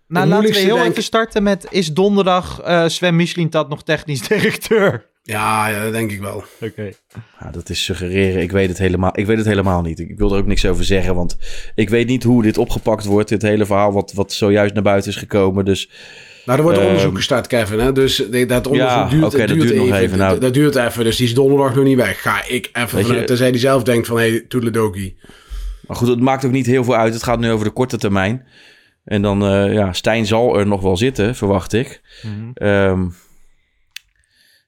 Nou, laten we heel denk even starten met... Is donderdag eh Sven Mislintat nog technisch directeur? ja, ja, dat denk ik wel. Oké. Ja, dat is suggereren. Ik weet het helemaal, ik weet het helemaal niet. Ik wil er ook niks over zeggen, want ik weet niet hoe dit opgepakt wordt. Dit hele verhaal wat, wat zojuist naar buiten is gekomen. Dus Nou, er wordt Ehm, onderzoek gestart, Kevin. Hè? Dus dat onderzoek Ja, duurt, dat duurt, duurt nog even, nou. Dat, dat duurt even, dus die is donderdag nog niet weg. Ga ik even Weet je- vanuit, tenzij hij zelf denkt van, hé, hey, toedeledokie. Maar goed, het maakt ook niet heel veel uit. Het gaat nu over de korte termijn. En dan, eh, ja, Stijn zal er nog wel zitten, verwacht ik. Ehm,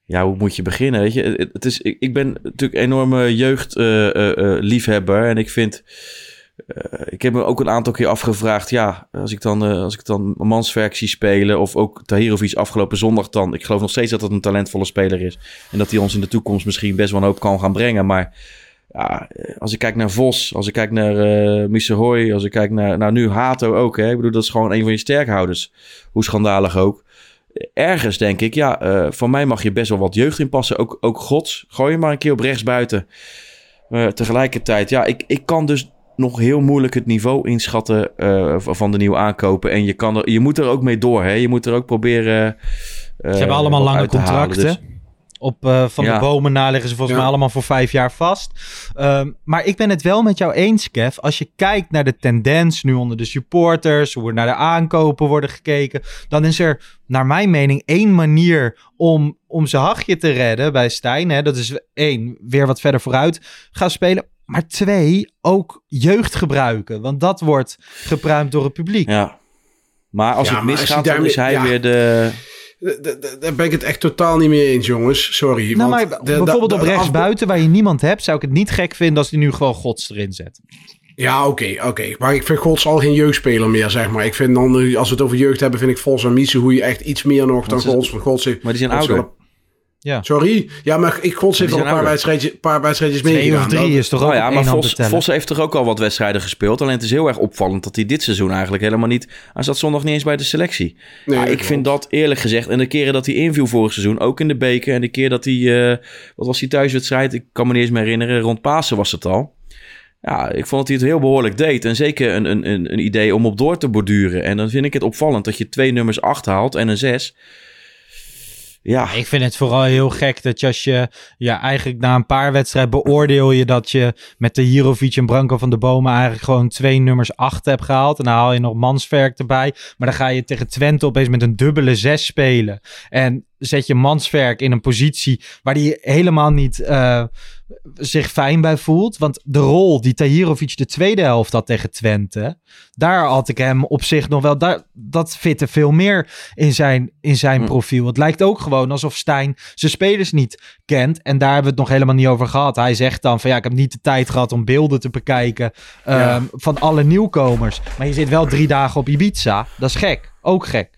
ja, hoe moet je beginnen? Weet je, het, het is, ik, ik ben natuurlijk een enorme jeugdliefhebber. en ik vind... eh, ik heb me ook een aantal keer afgevraagd... Ja, als ik dan, eh, als ik dan Manswerk zie spelen... of ook Tahirovic afgelopen zondag dan... Ik geloof nog steeds dat dat een talentvolle speler is. En dat hij ons in de toekomst misschien best wel een hoop kan gaan brengen. Maar ja, eh, als ik kijk naar Vos, als ik kijk naar Missehoy, als ik kijk naar nou, nu Hato ook. Hè? Ik bedoel, dat is gewoon een van je sterkhouders. Hoe schandalig ook. Ergens denk ik, ja, eh van mij mag je best wel wat jeugd inpassen. Ook, ook Gods, gooi je maar een keer op rechts buiten. Tegelijkertijd, ja, ik, ik kan dus nog heel moeilijk het niveau inschatten van de nieuwe aankopen. En je, kan er, je moet er ook mee door, hè. Je moet er ook proberen... Ze hebben allemaal lange halen. contracten. Dus- Op eh, Van Ja. de Bomen na liggen ze volgens Ja. mij allemaal voor vijf jaar vast. Ehm, maar ik ben het wel met jou eens, Kev. Als je kijkt naar de tendens nu onder de supporters, hoe er naar de aankopen worden gekeken, dan is er, naar mijn mening, één manier om, om zijn hachje te redden bij Stijn. Hè? Dat is één, weer wat verder vooruit gaan spelen. Maar twee, ook jeugd gebruiken. Want dat wordt gepruimd door het publiek. Ja. Maar als Ja, het misgaat, dan is hij ja. weer de... D- Daar ben ik het echt totaal niet mee eens, jongens. Sorry. Nou, want maar de- bijvoorbeeld de- op rechts buiten, waar je niemand hebt, zou ik het niet gek vinden als hij nu gewoon Gods erin zet. Ja, oké, oké. Maar ik vind Gods al geen jeugdspeler meer, zeg maar. Ik vind dan, eh, als we het over jeugd hebben, vind ik Vos en Miese hoe je echt iets meer nog dan Gods. Want Gods heeft... Maar die zijn ouder. Ja. Sorry? Ja, maar ik, heeft die al een paar wedstrijdjes, paar wedstrijdjes Twee meegegaan. of drie is toch ook Nou ja, maar Vos, heeft toch ook al wat wedstrijden gespeeld. Alleen het is heel erg opvallend dat hij dit seizoen eigenlijk helemaal niet... Hij zat zondag niet eens bij de selectie. Nee, Ja, ik vind dat eerlijk gezegd... En de keren dat hij inviel vorig seizoen, ook in de beker... en de keer dat hij... eh, wat was die thuiswedstrijd? Ik kan me niet eens meer herinneren. Rond Pasen was het al. Ja, ik vond dat hij het heel behoorlijk deed. En zeker een, een, een, een idee om op door te borduren. En dan vind ik het opvallend dat je twee nummers acht haalt en een zes. Ja, Ik vind het vooral heel gek dat je als je ja, eigenlijk na een paar wedstrijden beoordeel je dat je met de Hirovic en Branko van de Bomen eigenlijk gewoon twee nummers acht hebt gehaald. En dan haal je nog Mansverk erbij. Maar dan ga je tegen Twente opeens met een dubbele zes spelen. En zet je Mansverk in een positie waar hij helemaal niet uh, zich fijn bij voelt. Want de rol die Tahirovic de tweede helft had tegen Twente, daar had ik hem op zich nog wel, daar, dat fitte veel meer in zijn, in zijn Hm. profiel. Het lijkt ook gewoon alsof Stijn zijn spelers niet kent. En daar hebben we het nog helemaal niet over gehad. Hij zegt dan van ja, ik heb niet de tijd gehad om beelden te bekijken Ja. ehm, van alle nieuwkomers. Maar je zit wel drie dagen op Ibiza. Dat is gek. Ook gek.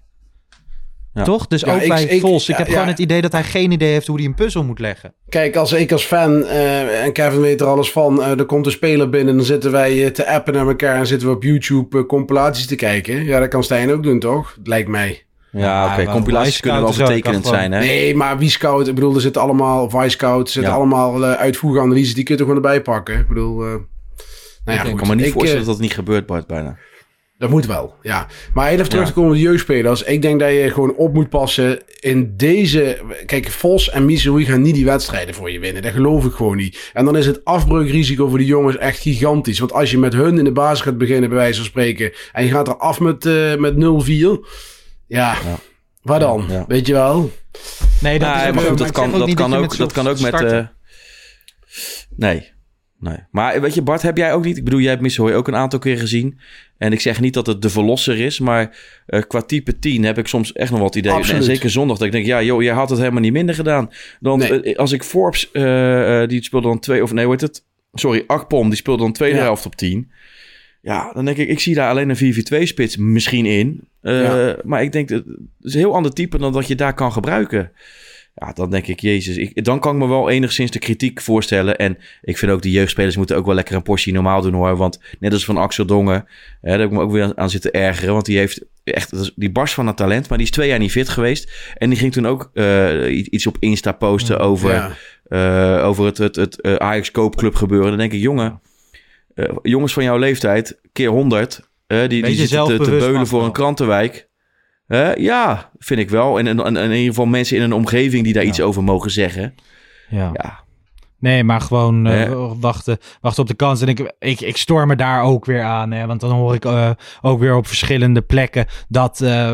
Ja. Toch? Dus Ja, ook ik- bij ik- Vos. Ik ja, heb ja. gewoon het idee dat hij geen idee heeft hoe hij een puzzel moet leggen. Kijk, als ik als fan, eh, en Kevin weet er alles van, eh, er komt een speler binnen en dan zitten wij eh, te appen naar elkaar en zitten we op YouTube compilaties te kijken. Ja, dat kan Stijn ook doen, toch? Lijkt mij. Ja, oké. Compilaties kunnen wel vertekenend gewoon- zijn, hè? Nee, maar wie scout? Ik bedoel, er zitten allemaal Vice Scout, er zitten Ja. allemaal uh, uitvoerige analyses, die kun je er gewoon erbij pakken. Ik bedoel, eh, nou ja, ik goed. kan me niet Ik, voorstellen dat dat niet gebeurt, Bart, bijna. Dat moet wel, ja. Maar heel even terug te komen op de jeugdspelers. Ik denk dat je gewoon op moet passen in deze... Kijk, Vos en Missouri gaan niet die wedstrijden voor je winnen. Dat geloof ik gewoon niet. En dan is het afbreukrisico voor die jongens echt gigantisch. Want als je met hun in de basis gaat beginnen, bij wijze van spreken... en je gaat er af met, eh met 0-4... Ja, Ja. waar dan? Ja. Weet je wel? Nee, Nee, is maar goed, dat kan, dat niet kan ook, met dat kan ook met... eh, nee. Nee. Maar weet je, Bart, heb jij ook niet... Ik bedoel, jij hebt Missouri ook een aantal keer gezien. En ik zeg niet dat het de verlosser is, maar eh, qua type 10 heb ik soms echt nog wat ideeën. Absoluut. En zeker zondag, dat ik denk, ja joh, jij had het helemaal niet minder gedaan. Nee. eh, als ik Forbes, eh, die speelde dan twee, of nee, hoe heet het? Sorry, Akpom, die speelde dan tweede Ja. helft op 10. Ja, dan denk ik, ik zie daar alleen een 4v2-spits misschien in. Ja. Maar ik denk, het is een heel ander type dan dat je daar kan gebruiken. Ja, dan denk ik, jezus, ik, dan kan ik me wel enigszins de kritiek voorstellen. En ik vind ook, die jeugdspelers moeten ook wel lekker een portie normaal doen hoor. Want net als van Axel Dongen, hè, daar heb ik me ook weer aan zitten ergeren. Want die heeft echt, die barst van het talent, maar die is twee jaar niet fit geweest. En die ging toen ook eh, iets op Insta posten over, Ja. eh, over het, het, het eh, Ajax Koopclub gebeuren. Dan denk ik, jongen, jongens van jouw leeftijd, keer 100, eh, die, die zitten te, te beulen voor een krantenwijk. Ja, vind ik wel. En, en, en in ieder geval mensen in een omgeving die daar iets over mogen zeggen. Ja. Ja, Nee, maar gewoon eh, wachten, wachten op de kans. En ik, ik, ik stoor me daar ook weer aan. Hè, want dan hoor ik eh, ook weer op verschillende plekken dat eh,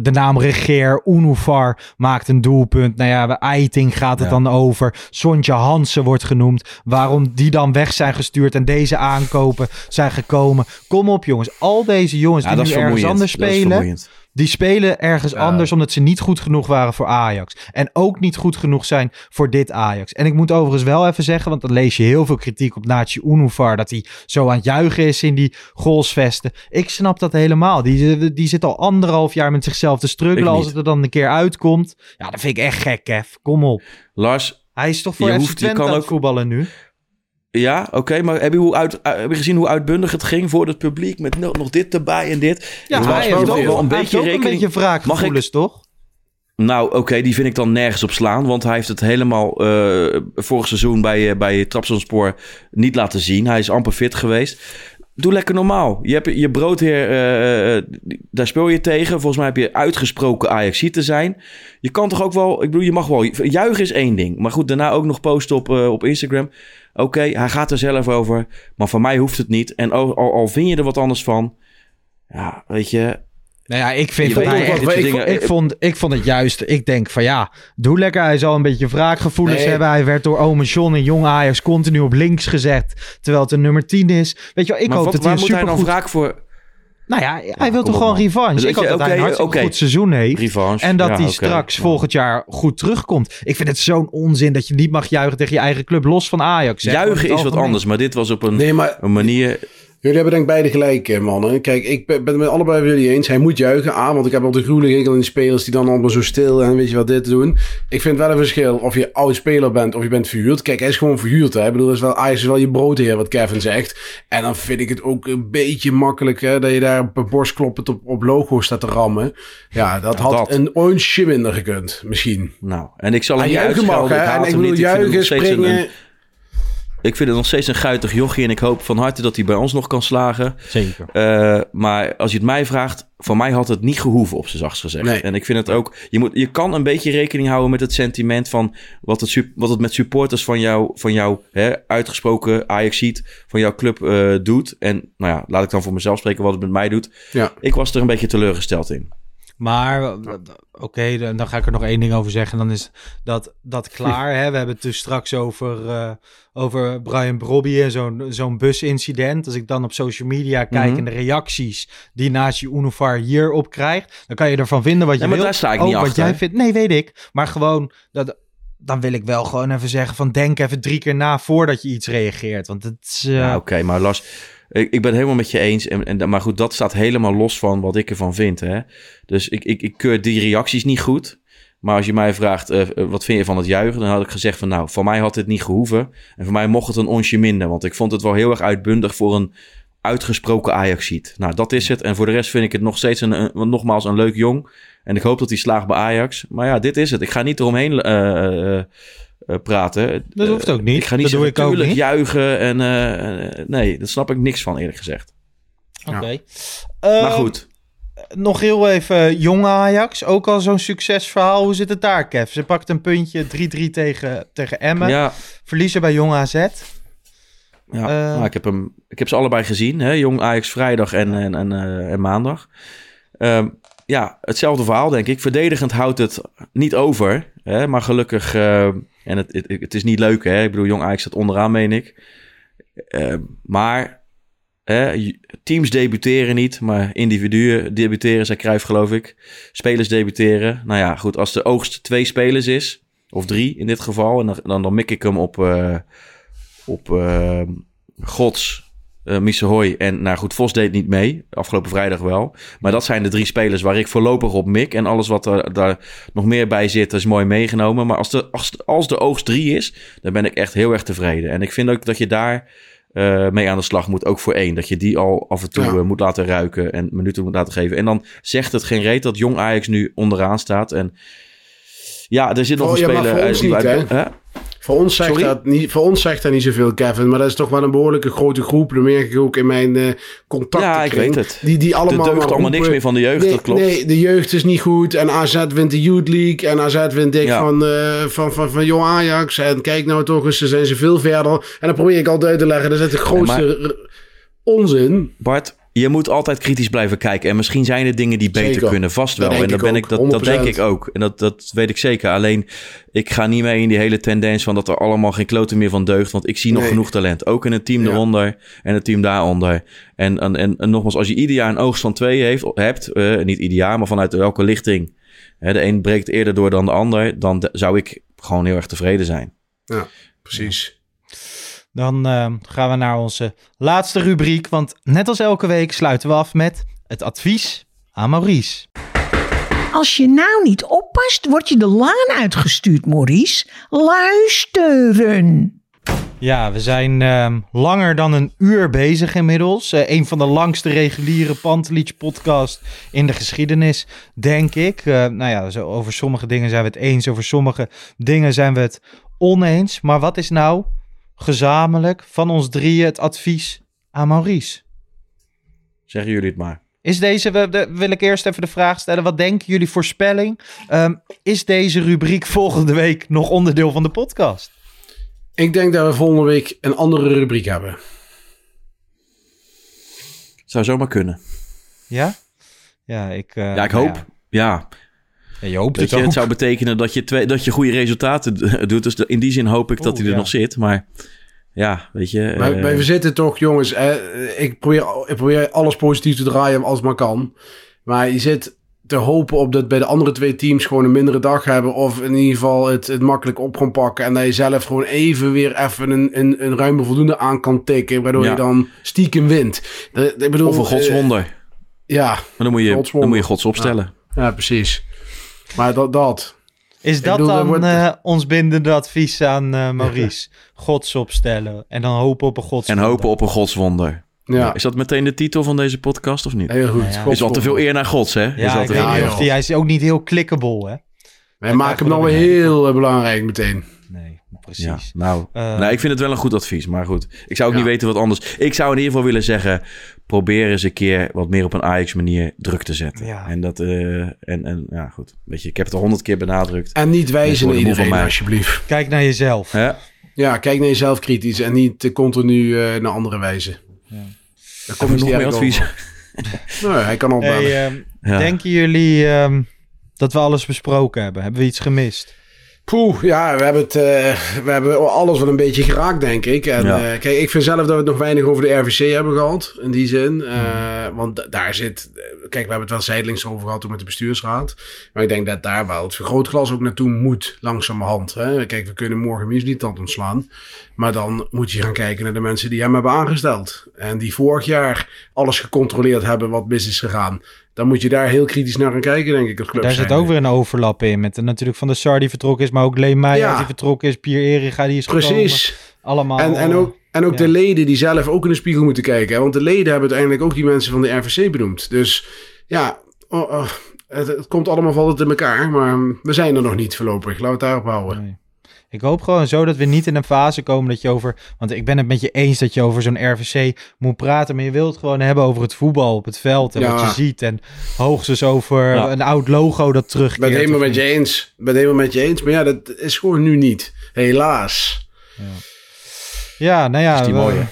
de naam Regeer, Unufar maakt een doelpunt. Nou ja, Eiting gaat het Ja. dan over. Sontje Hansen wordt genoemd. Waarom die dan weg zijn gestuurd en deze aankopen zijn gekomen. Kom op jongens, al deze jongens die nu ergens anders Dat is spelen. Die spelen ergens anders omdat ze niet goed genoeg waren voor Ajax. En ook niet goed genoeg zijn voor dit Ajax. En ik moet overigens wel even zeggen, want dan lees je heel veel kritiek op Nachi Unufar. Dat hij zo aan het juichen is in die goalsvesten. Ik snap dat helemaal. Die, die zit al anderhalf jaar met zichzelf te struggelen. Als het er dan een keer uitkomt. Ja, dat vind ik echt gek, Kev. Kom op. Lars, Hij is toch voor Je hoeft- je kan ook- voetballen nu? Ja, oké. maar heb je, hoe uit, uh, heb je gezien hoe uitbundig het ging voor het publiek? Met nog, dit erbij en dit. Ja, Het hij was heeft wel ook, wel een beetje ook een rekening... beetje wraakgevoelens, toch? Nou, oké, die vind ik dan nergens op slaan. Want hij heeft het helemaal eh, vorig seizoen bij, eh, bij Trabzonspor niet laten zien. Hij is amper fit geweest. Doe lekker normaal. Je hebt je broodheer, eh, eh, daar speel je tegen. Volgens mij heb je uitgesproken Ajax te zijn. Je kan toch ook wel, ik bedoel, je mag wel. Juichen is één ding. Maar goed, daarna ook nog posten op, eh, op Instagram. Oké, hij gaat er zelf over. Maar voor mij hoeft het niet. En al, al, al vind je er wat anders van. Ja, weet je. Nou ja, ik vind dat hij echt... Ik, dingen- ik, vond, ik vond het juist... Ik denk van ja, doe lekker. Hij zal een beetje wraakgevoelens Nee. hebben. Hij werd door ome John en jong Ajax continu op links gezet. Terwijl het een nummer 10 is. Weet je wel, ik maar hoop wat, dat hij waar een moet hij dan supergoed... wraak voor? Nou ja, hij wil toch gewoon man. revanche. Dus ik hoop dat hij een hartstikke goed seizoen heeft. Revanche. En dat Ja, hij straks Ja. volgend jaar goed terugkomt. Ik vind het zo'n onzin dat je niet mag juichen tegen je eigen club. Los van Ajax. hè. Juichen is wat anders. Maar dit was op een, Nee, maar een manier... Jullie hebben denk ik beide gelijk, eh, mannen. Kijk, ik ben het met allebei van jullie eens. Hij moet juichen aan, want ik heb al de gruwelijke hekel in die spelers die dan allemaal zo stil en weet je wat dit doen. Ik vind wel een verschil of je oud speler bent of je bent verhuurd. Kijk, hij is gewoon verhuurd. Hè? Ik bedoel, dat is wel, Ajax is wel je broodheer, wat Kevin zegt. En dan vind ik het ook een beetje makkelijk hè, dat je daar op een borst kloppend op, op logo staat te rammen. Ja, dat Ja, had dat. een onsje minder gekund, misschien. Nou, en ik zal hem En juichen mag, hè. En ik bedoel, hem juichen, springen... een- Ik vind het nog steeds een guitig jochie. En ik hoop van harte dat hij bij ons nog kan slagen. Zeker. Eh, maar als je het mij vraagt, voor mij had het niet gehoeven op zijn zachtst gezegd. Nee. En ik vind het ook, je, moet, je kan een beetje rekening houden met het sentiment van wat het, wat het met supporters van jou, van jou hè, uitgesproken ajax van jouw club eh, doet. En nou ja, laat ik dan voor mezelf spreken wat het met mij doet. Ja. Ik was er een beetje teleurgesteld in. Maar oké, dan, dan ga ik er nog één ding over zeggen. Dan is dat, dat klaar. Hè? We hebben het dus straks over, eh, over Brian Brobby en zo'n zo'n busincident. Als ik dan op social media kijk Mhm. en de reacties die Nazi Univar hierop krijgt, dan kan je ervan vinden wat je Ja, maar daar sta ik Ook niet wat achter. jij vindt. Nee, weet ik. Maar gewoon dat. Dan wil ik wel gewoon even zeggen van denk even drie keer na voordat je iets reageert. Want het is... eh, Ja, oké, maar Lars, ik, ik ben helemaal met je eens. En, en, maar goed, dat staat helemaal los van wat ik ervan vind. Hè? Dus ik, ik, ik keur die reacties niet goed. Maar als je mij vraagt, eh, eh, wat vind je van het juichen? Dan had ik gezegd van, nou, voor mij had dit niet gehoeven. En voor mij mocht het een onsje minder. Want ik vond het wel heel erg uitbundig voor een uitgesproken Ajaxiet. Nou, dat is het. En voor de rest vind ik het nog steeds een, nogmaals een leuk jong. En ik hoop dat hij slaagt bij Ajax. Maar ja, dit is het. Ik ga niet eromheen eh, praten. Dat hoeft ook niet. Ik ga niet Dat doe zeggen, ik ook tuurlijk niet. juichen. En eh, eh, nee, daar snap ik niks van eerlijk gezegd. Oké. maar Ehm, goed. Nog heel even jong Ajax. Ook al zo'n succesverhaal. Hoe zit het daar, Kev? Ze pakt een puntje 3-3 tegen, tegen Emmen. Ja, Verliezen bij jong AZ. ja. Eh. nou, ik, heb hem, ik heb ze allebei gezien. Hè? Jong Ajax vrijdag en, en, en, eh, en maandag. Ehm, ja, hetzelfde verhaal denk ik. Verdedigend houdt het niet over. Maar gelukkig, eh, en het, het, is niet leuk hè. Ik bedoel, Jong Ajax staat onderaan, meen ik. Ehm, maar hè, teams debuteren niet, maar individuen debuteren, zei Cruijff geloof ik. Spelers debuteren. Nou ja, goed, als de oogst twee spelers is, of drie in dit geval, en dan, dan, dan mik ik hem op, eh, op eh, Gods, eh Missehoy en nou goed, Vos deed niet mee, afgelopen vrijdag wel. Maar dat zijn de drie spelers waar ik voorlopig op mik. En alles wat er daar nog meer bij zit, is mooi meegenomen. Maar als de, als, als de oogst drie is, dan ben ik echt heel erg tevreden. En ik vind ook dat je daar eh, mee aan de slag moet, ook voor één. Dat je die al af en toe Ja. eh, moet laten ruiken en minuten moet laten geven. En dan zegt het geen reet dat Jong Ajax nu onderaan staat. En ja, er zit nog Oh, een speler uit die niet? Voor ons, zegt Sorry? dat niet, voor ons zegt dat niet zoveel, Kevin. Maar dat is toch wel een behoorlijke grote groep. Dat merk ik ook in mijn eh contacten. Ja, ik weet het. Die, die allemaal er deugt allemaal niks meer van de jeugd, nee, dat klopt. Nee, de jeugd is niet goed. En AZ wint de Youth League. En AZ wint dik Ja. van, eh, van, van, van Jong Ajax. En kijk nou toch eens, ze zijn ze veel verder. En dan probeer ik altijd uit te leggen. Dat is de grootste maar- onzin. Bart, je moet altijd kritisch blijven kijken. En misschien zijn er dingen die beter Zeker. kunnen, vast wel. En dat, ben ook, ik, dat, dat denk 100%. ik ook. En dat, dat weet ik zeker. Alleen, ik ga niet mee in die hele tendens van dat er allemaal geen kloten meer van deugt. Want ik zie nog Nee. genoeg talent. Ook in het team Ja. eronder en het team daaronder. En, en, en, en nogmaals, als je ieder jaar een oogst van twee heeft, hebt, eh, niet ieder jaar, maar vanuit welke lichting. Hè, de een breekt eerder door dan de ander. Dan de- zou ik gewoon heel erg tevreden zijn. Precies. Dan ehm, gaan we naar onze laatste rubriek. Want net als elke week sluiten we af met het advies aan Maurice. Als je nou niet oppast, word je de laan uitgestuurd, Maurice. Luisteren. Ja, we zijn ehm, langer dan een uur bezig inmiddels. Eh, een van de langste reguliere Pantelich podcast in de geschiedenis, denk ik. Eh, nou ja, zo over sommige dingen zijn we het eens, over sommige dingen zijn we het oneens. Maar wat is nou gezamenlijk van ons drieën het advies aan Maurice? Zeggen jullie het maar. Is deze, wil ik eerst even de vraag stellen, wat denken jullie voorspelling? Ehm, is deze rubriek volgende week nog onderdeel van de podcast? Ik denk dat we volgende week een andere rubriek hebben. Zou zomaar kunnen. Ja? Ja, ik... eh, Ja, ik nou hoop. ja. Ja, Ja, je hoopt Weet het je, ook. het zou betekenen dat je, twee, dat je goede resultaten doet. Dus de- in die zin hoop ik dat hij er ja. nog zit. Maar ja, weet je. Maar, eh, maar we zitten toch, jongens. eh, ik, probeer, ik probeer alles positief te draaien als het maar kan. Maar je zit te hopen op dat bij de andere twee teams gewoon een mindere dag hebben. Of in ieder geval het, het makkelijk op gaan pakken. En dat je zelf gewoon even weer even een, een, een ruime voldoende aan kan tikken. Waardoor Ja. je dan stiekem wint. Dat, ik bedoel, of een eh, godswonder. ja, maar dan moet, je, godswonder. dan moet je gods opstellen. ja, precies. Maar dat, dat. Is dat bedoel, dan wordt- eh, ons bindende advies aan eh, Maurice? Gods opstellen en dan hopen op een gods. En hopen op een godswonder. Ja, Is dat meteen de titel van deze podcast of niet? heel goed. Nou ja. Is wel te veel eer naar gods, hè? is Ja, wel ik te weet veel niet eer. of die, hij is ook niet heel clickable, hè? Wij maken hem nou weer heel eh, belangrijk meteen. Nee, precies. Ja, nou, nou, ik vind het wel een goed advies, maar goed. Ik zou ook Ja. niet weten wat anders. Ik zou in ieder geval willen zeggen, probeer eens een keer wat meer op een Ajax manier druk te zetten. Ja. En dat, eh, en, en ja, goed. Weet je, ik heb het al honderd keer benadrukt. En niet wijzen naar iedereen, alsjeblieft. Kijk naar jezelf. Hè? Ja, kijk naar jezelf kritisch en niet te continu eh, naar anderen wijzen. Ja. Daar Kom kom je je nog meer advies? Nou, hij kan opbellen. Hey, ehm, Ja. Denken jullie ehm, dat we alles besproken hebben? Hebben we iets gemist? Poeh, ja, we hebben, het, eh, we hebben alles wel een beetje geraakt, denk ik. En Ja. eh, kijk, ik vind zelf dat we het nog weinig over de RVC hebben gehad, in die zin. Eh, Want da- daar zit, kijk, we hebben het wel zijdelings over gehad toen met de bestuursraad. Maar ik denk dat daar wel het vergrootglas ook naartoe moet, langzamerhand. Hè? Kijk, we kunnen morgen Muesli-tand ontslaan. Maar dan moet je gaan kijken naar de mensen die hem hebben aangesteld. En die vorig jaar alles gecontroleerd hebben wat mis is gegaan. Dan moet je daar heel kritisch naar gaan kijken, denk ik, als club Daar zit ook weer een overlap in. Met natuurlijk Van de Sar die vertrokken is, maar ook Leen Meijer Ja. die vertrokken is. Pierre Eriga die is Precies. gekomen. Allemaal. En, en ook, en ook ja. de leden die zelf ook in de spiegel moeten kijken. Hè? Want de leden hebben uiteindelijk ook die mensen van de RVC benoemd. Dus ja, oh, oh, het, het komt allemaal valt in elkaar. Maar we zijn er nog niet voorlopig. Laten we het daarop houden. Nee. Ik hoop gewoon zo dat we niet in een fase komen dat je over... Want ik ben het met je eens dat je over zo'n RVC moet praten. Maar je wilt het gewoon hebben over het voetbal op het veld. En Ja. wat je ziet. En hoogstens over Ja. een oud logo dat Ik terugkeert. ben het helemaal met je eens. Ik ben het helemaal met je eens. Maar ja, dat is gewoon nu niet. Helaas. Ja, nou ja. Is die we- mooie.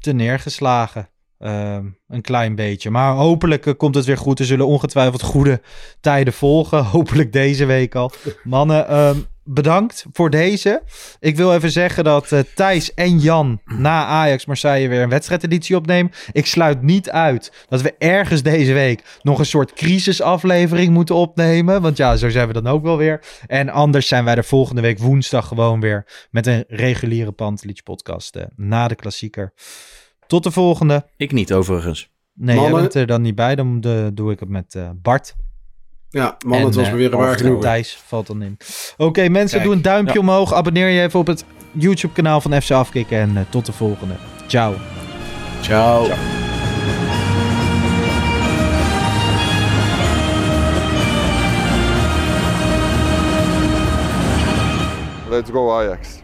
te neergeslagen. Ehm, een klein beetje. Maar hopelijk eh, komt het weer goed. Er zullen ongetwijfeld goede tijden volgen. Hopelijk deze week al. Mannen, ehm, bedankt voor deze. Ik wil even zeggen dat eh, Thijs en Jan na Ajax Marseille weer een wedstrijdeditie opnemen. Ik sluit niet uit dat we ergens deze week nog een soort crisisaflevering moeten opnemen. Want ja, zo zijn we dan ook wel weer. En anders zijn wij er volgende week woensdag gewoon weer met een reguliere Pantelich podcast eh, na de klassieker. Tot de volgende. Ik niet overigens. Nee, jij Mannen. bent er dan niet bij. Dan doe ik het met eh, Bart. Ja, man, En, het was eh, me weer een waar en genoegen. Thijs valt dan in. Oké, mensen, Kijk, doe een duimpje omhoog. Abonneer je even op het YouTube kanaal van FC Afkikken. En eh, tot de volgende. Ciao. Ciao. Let's go Ajax.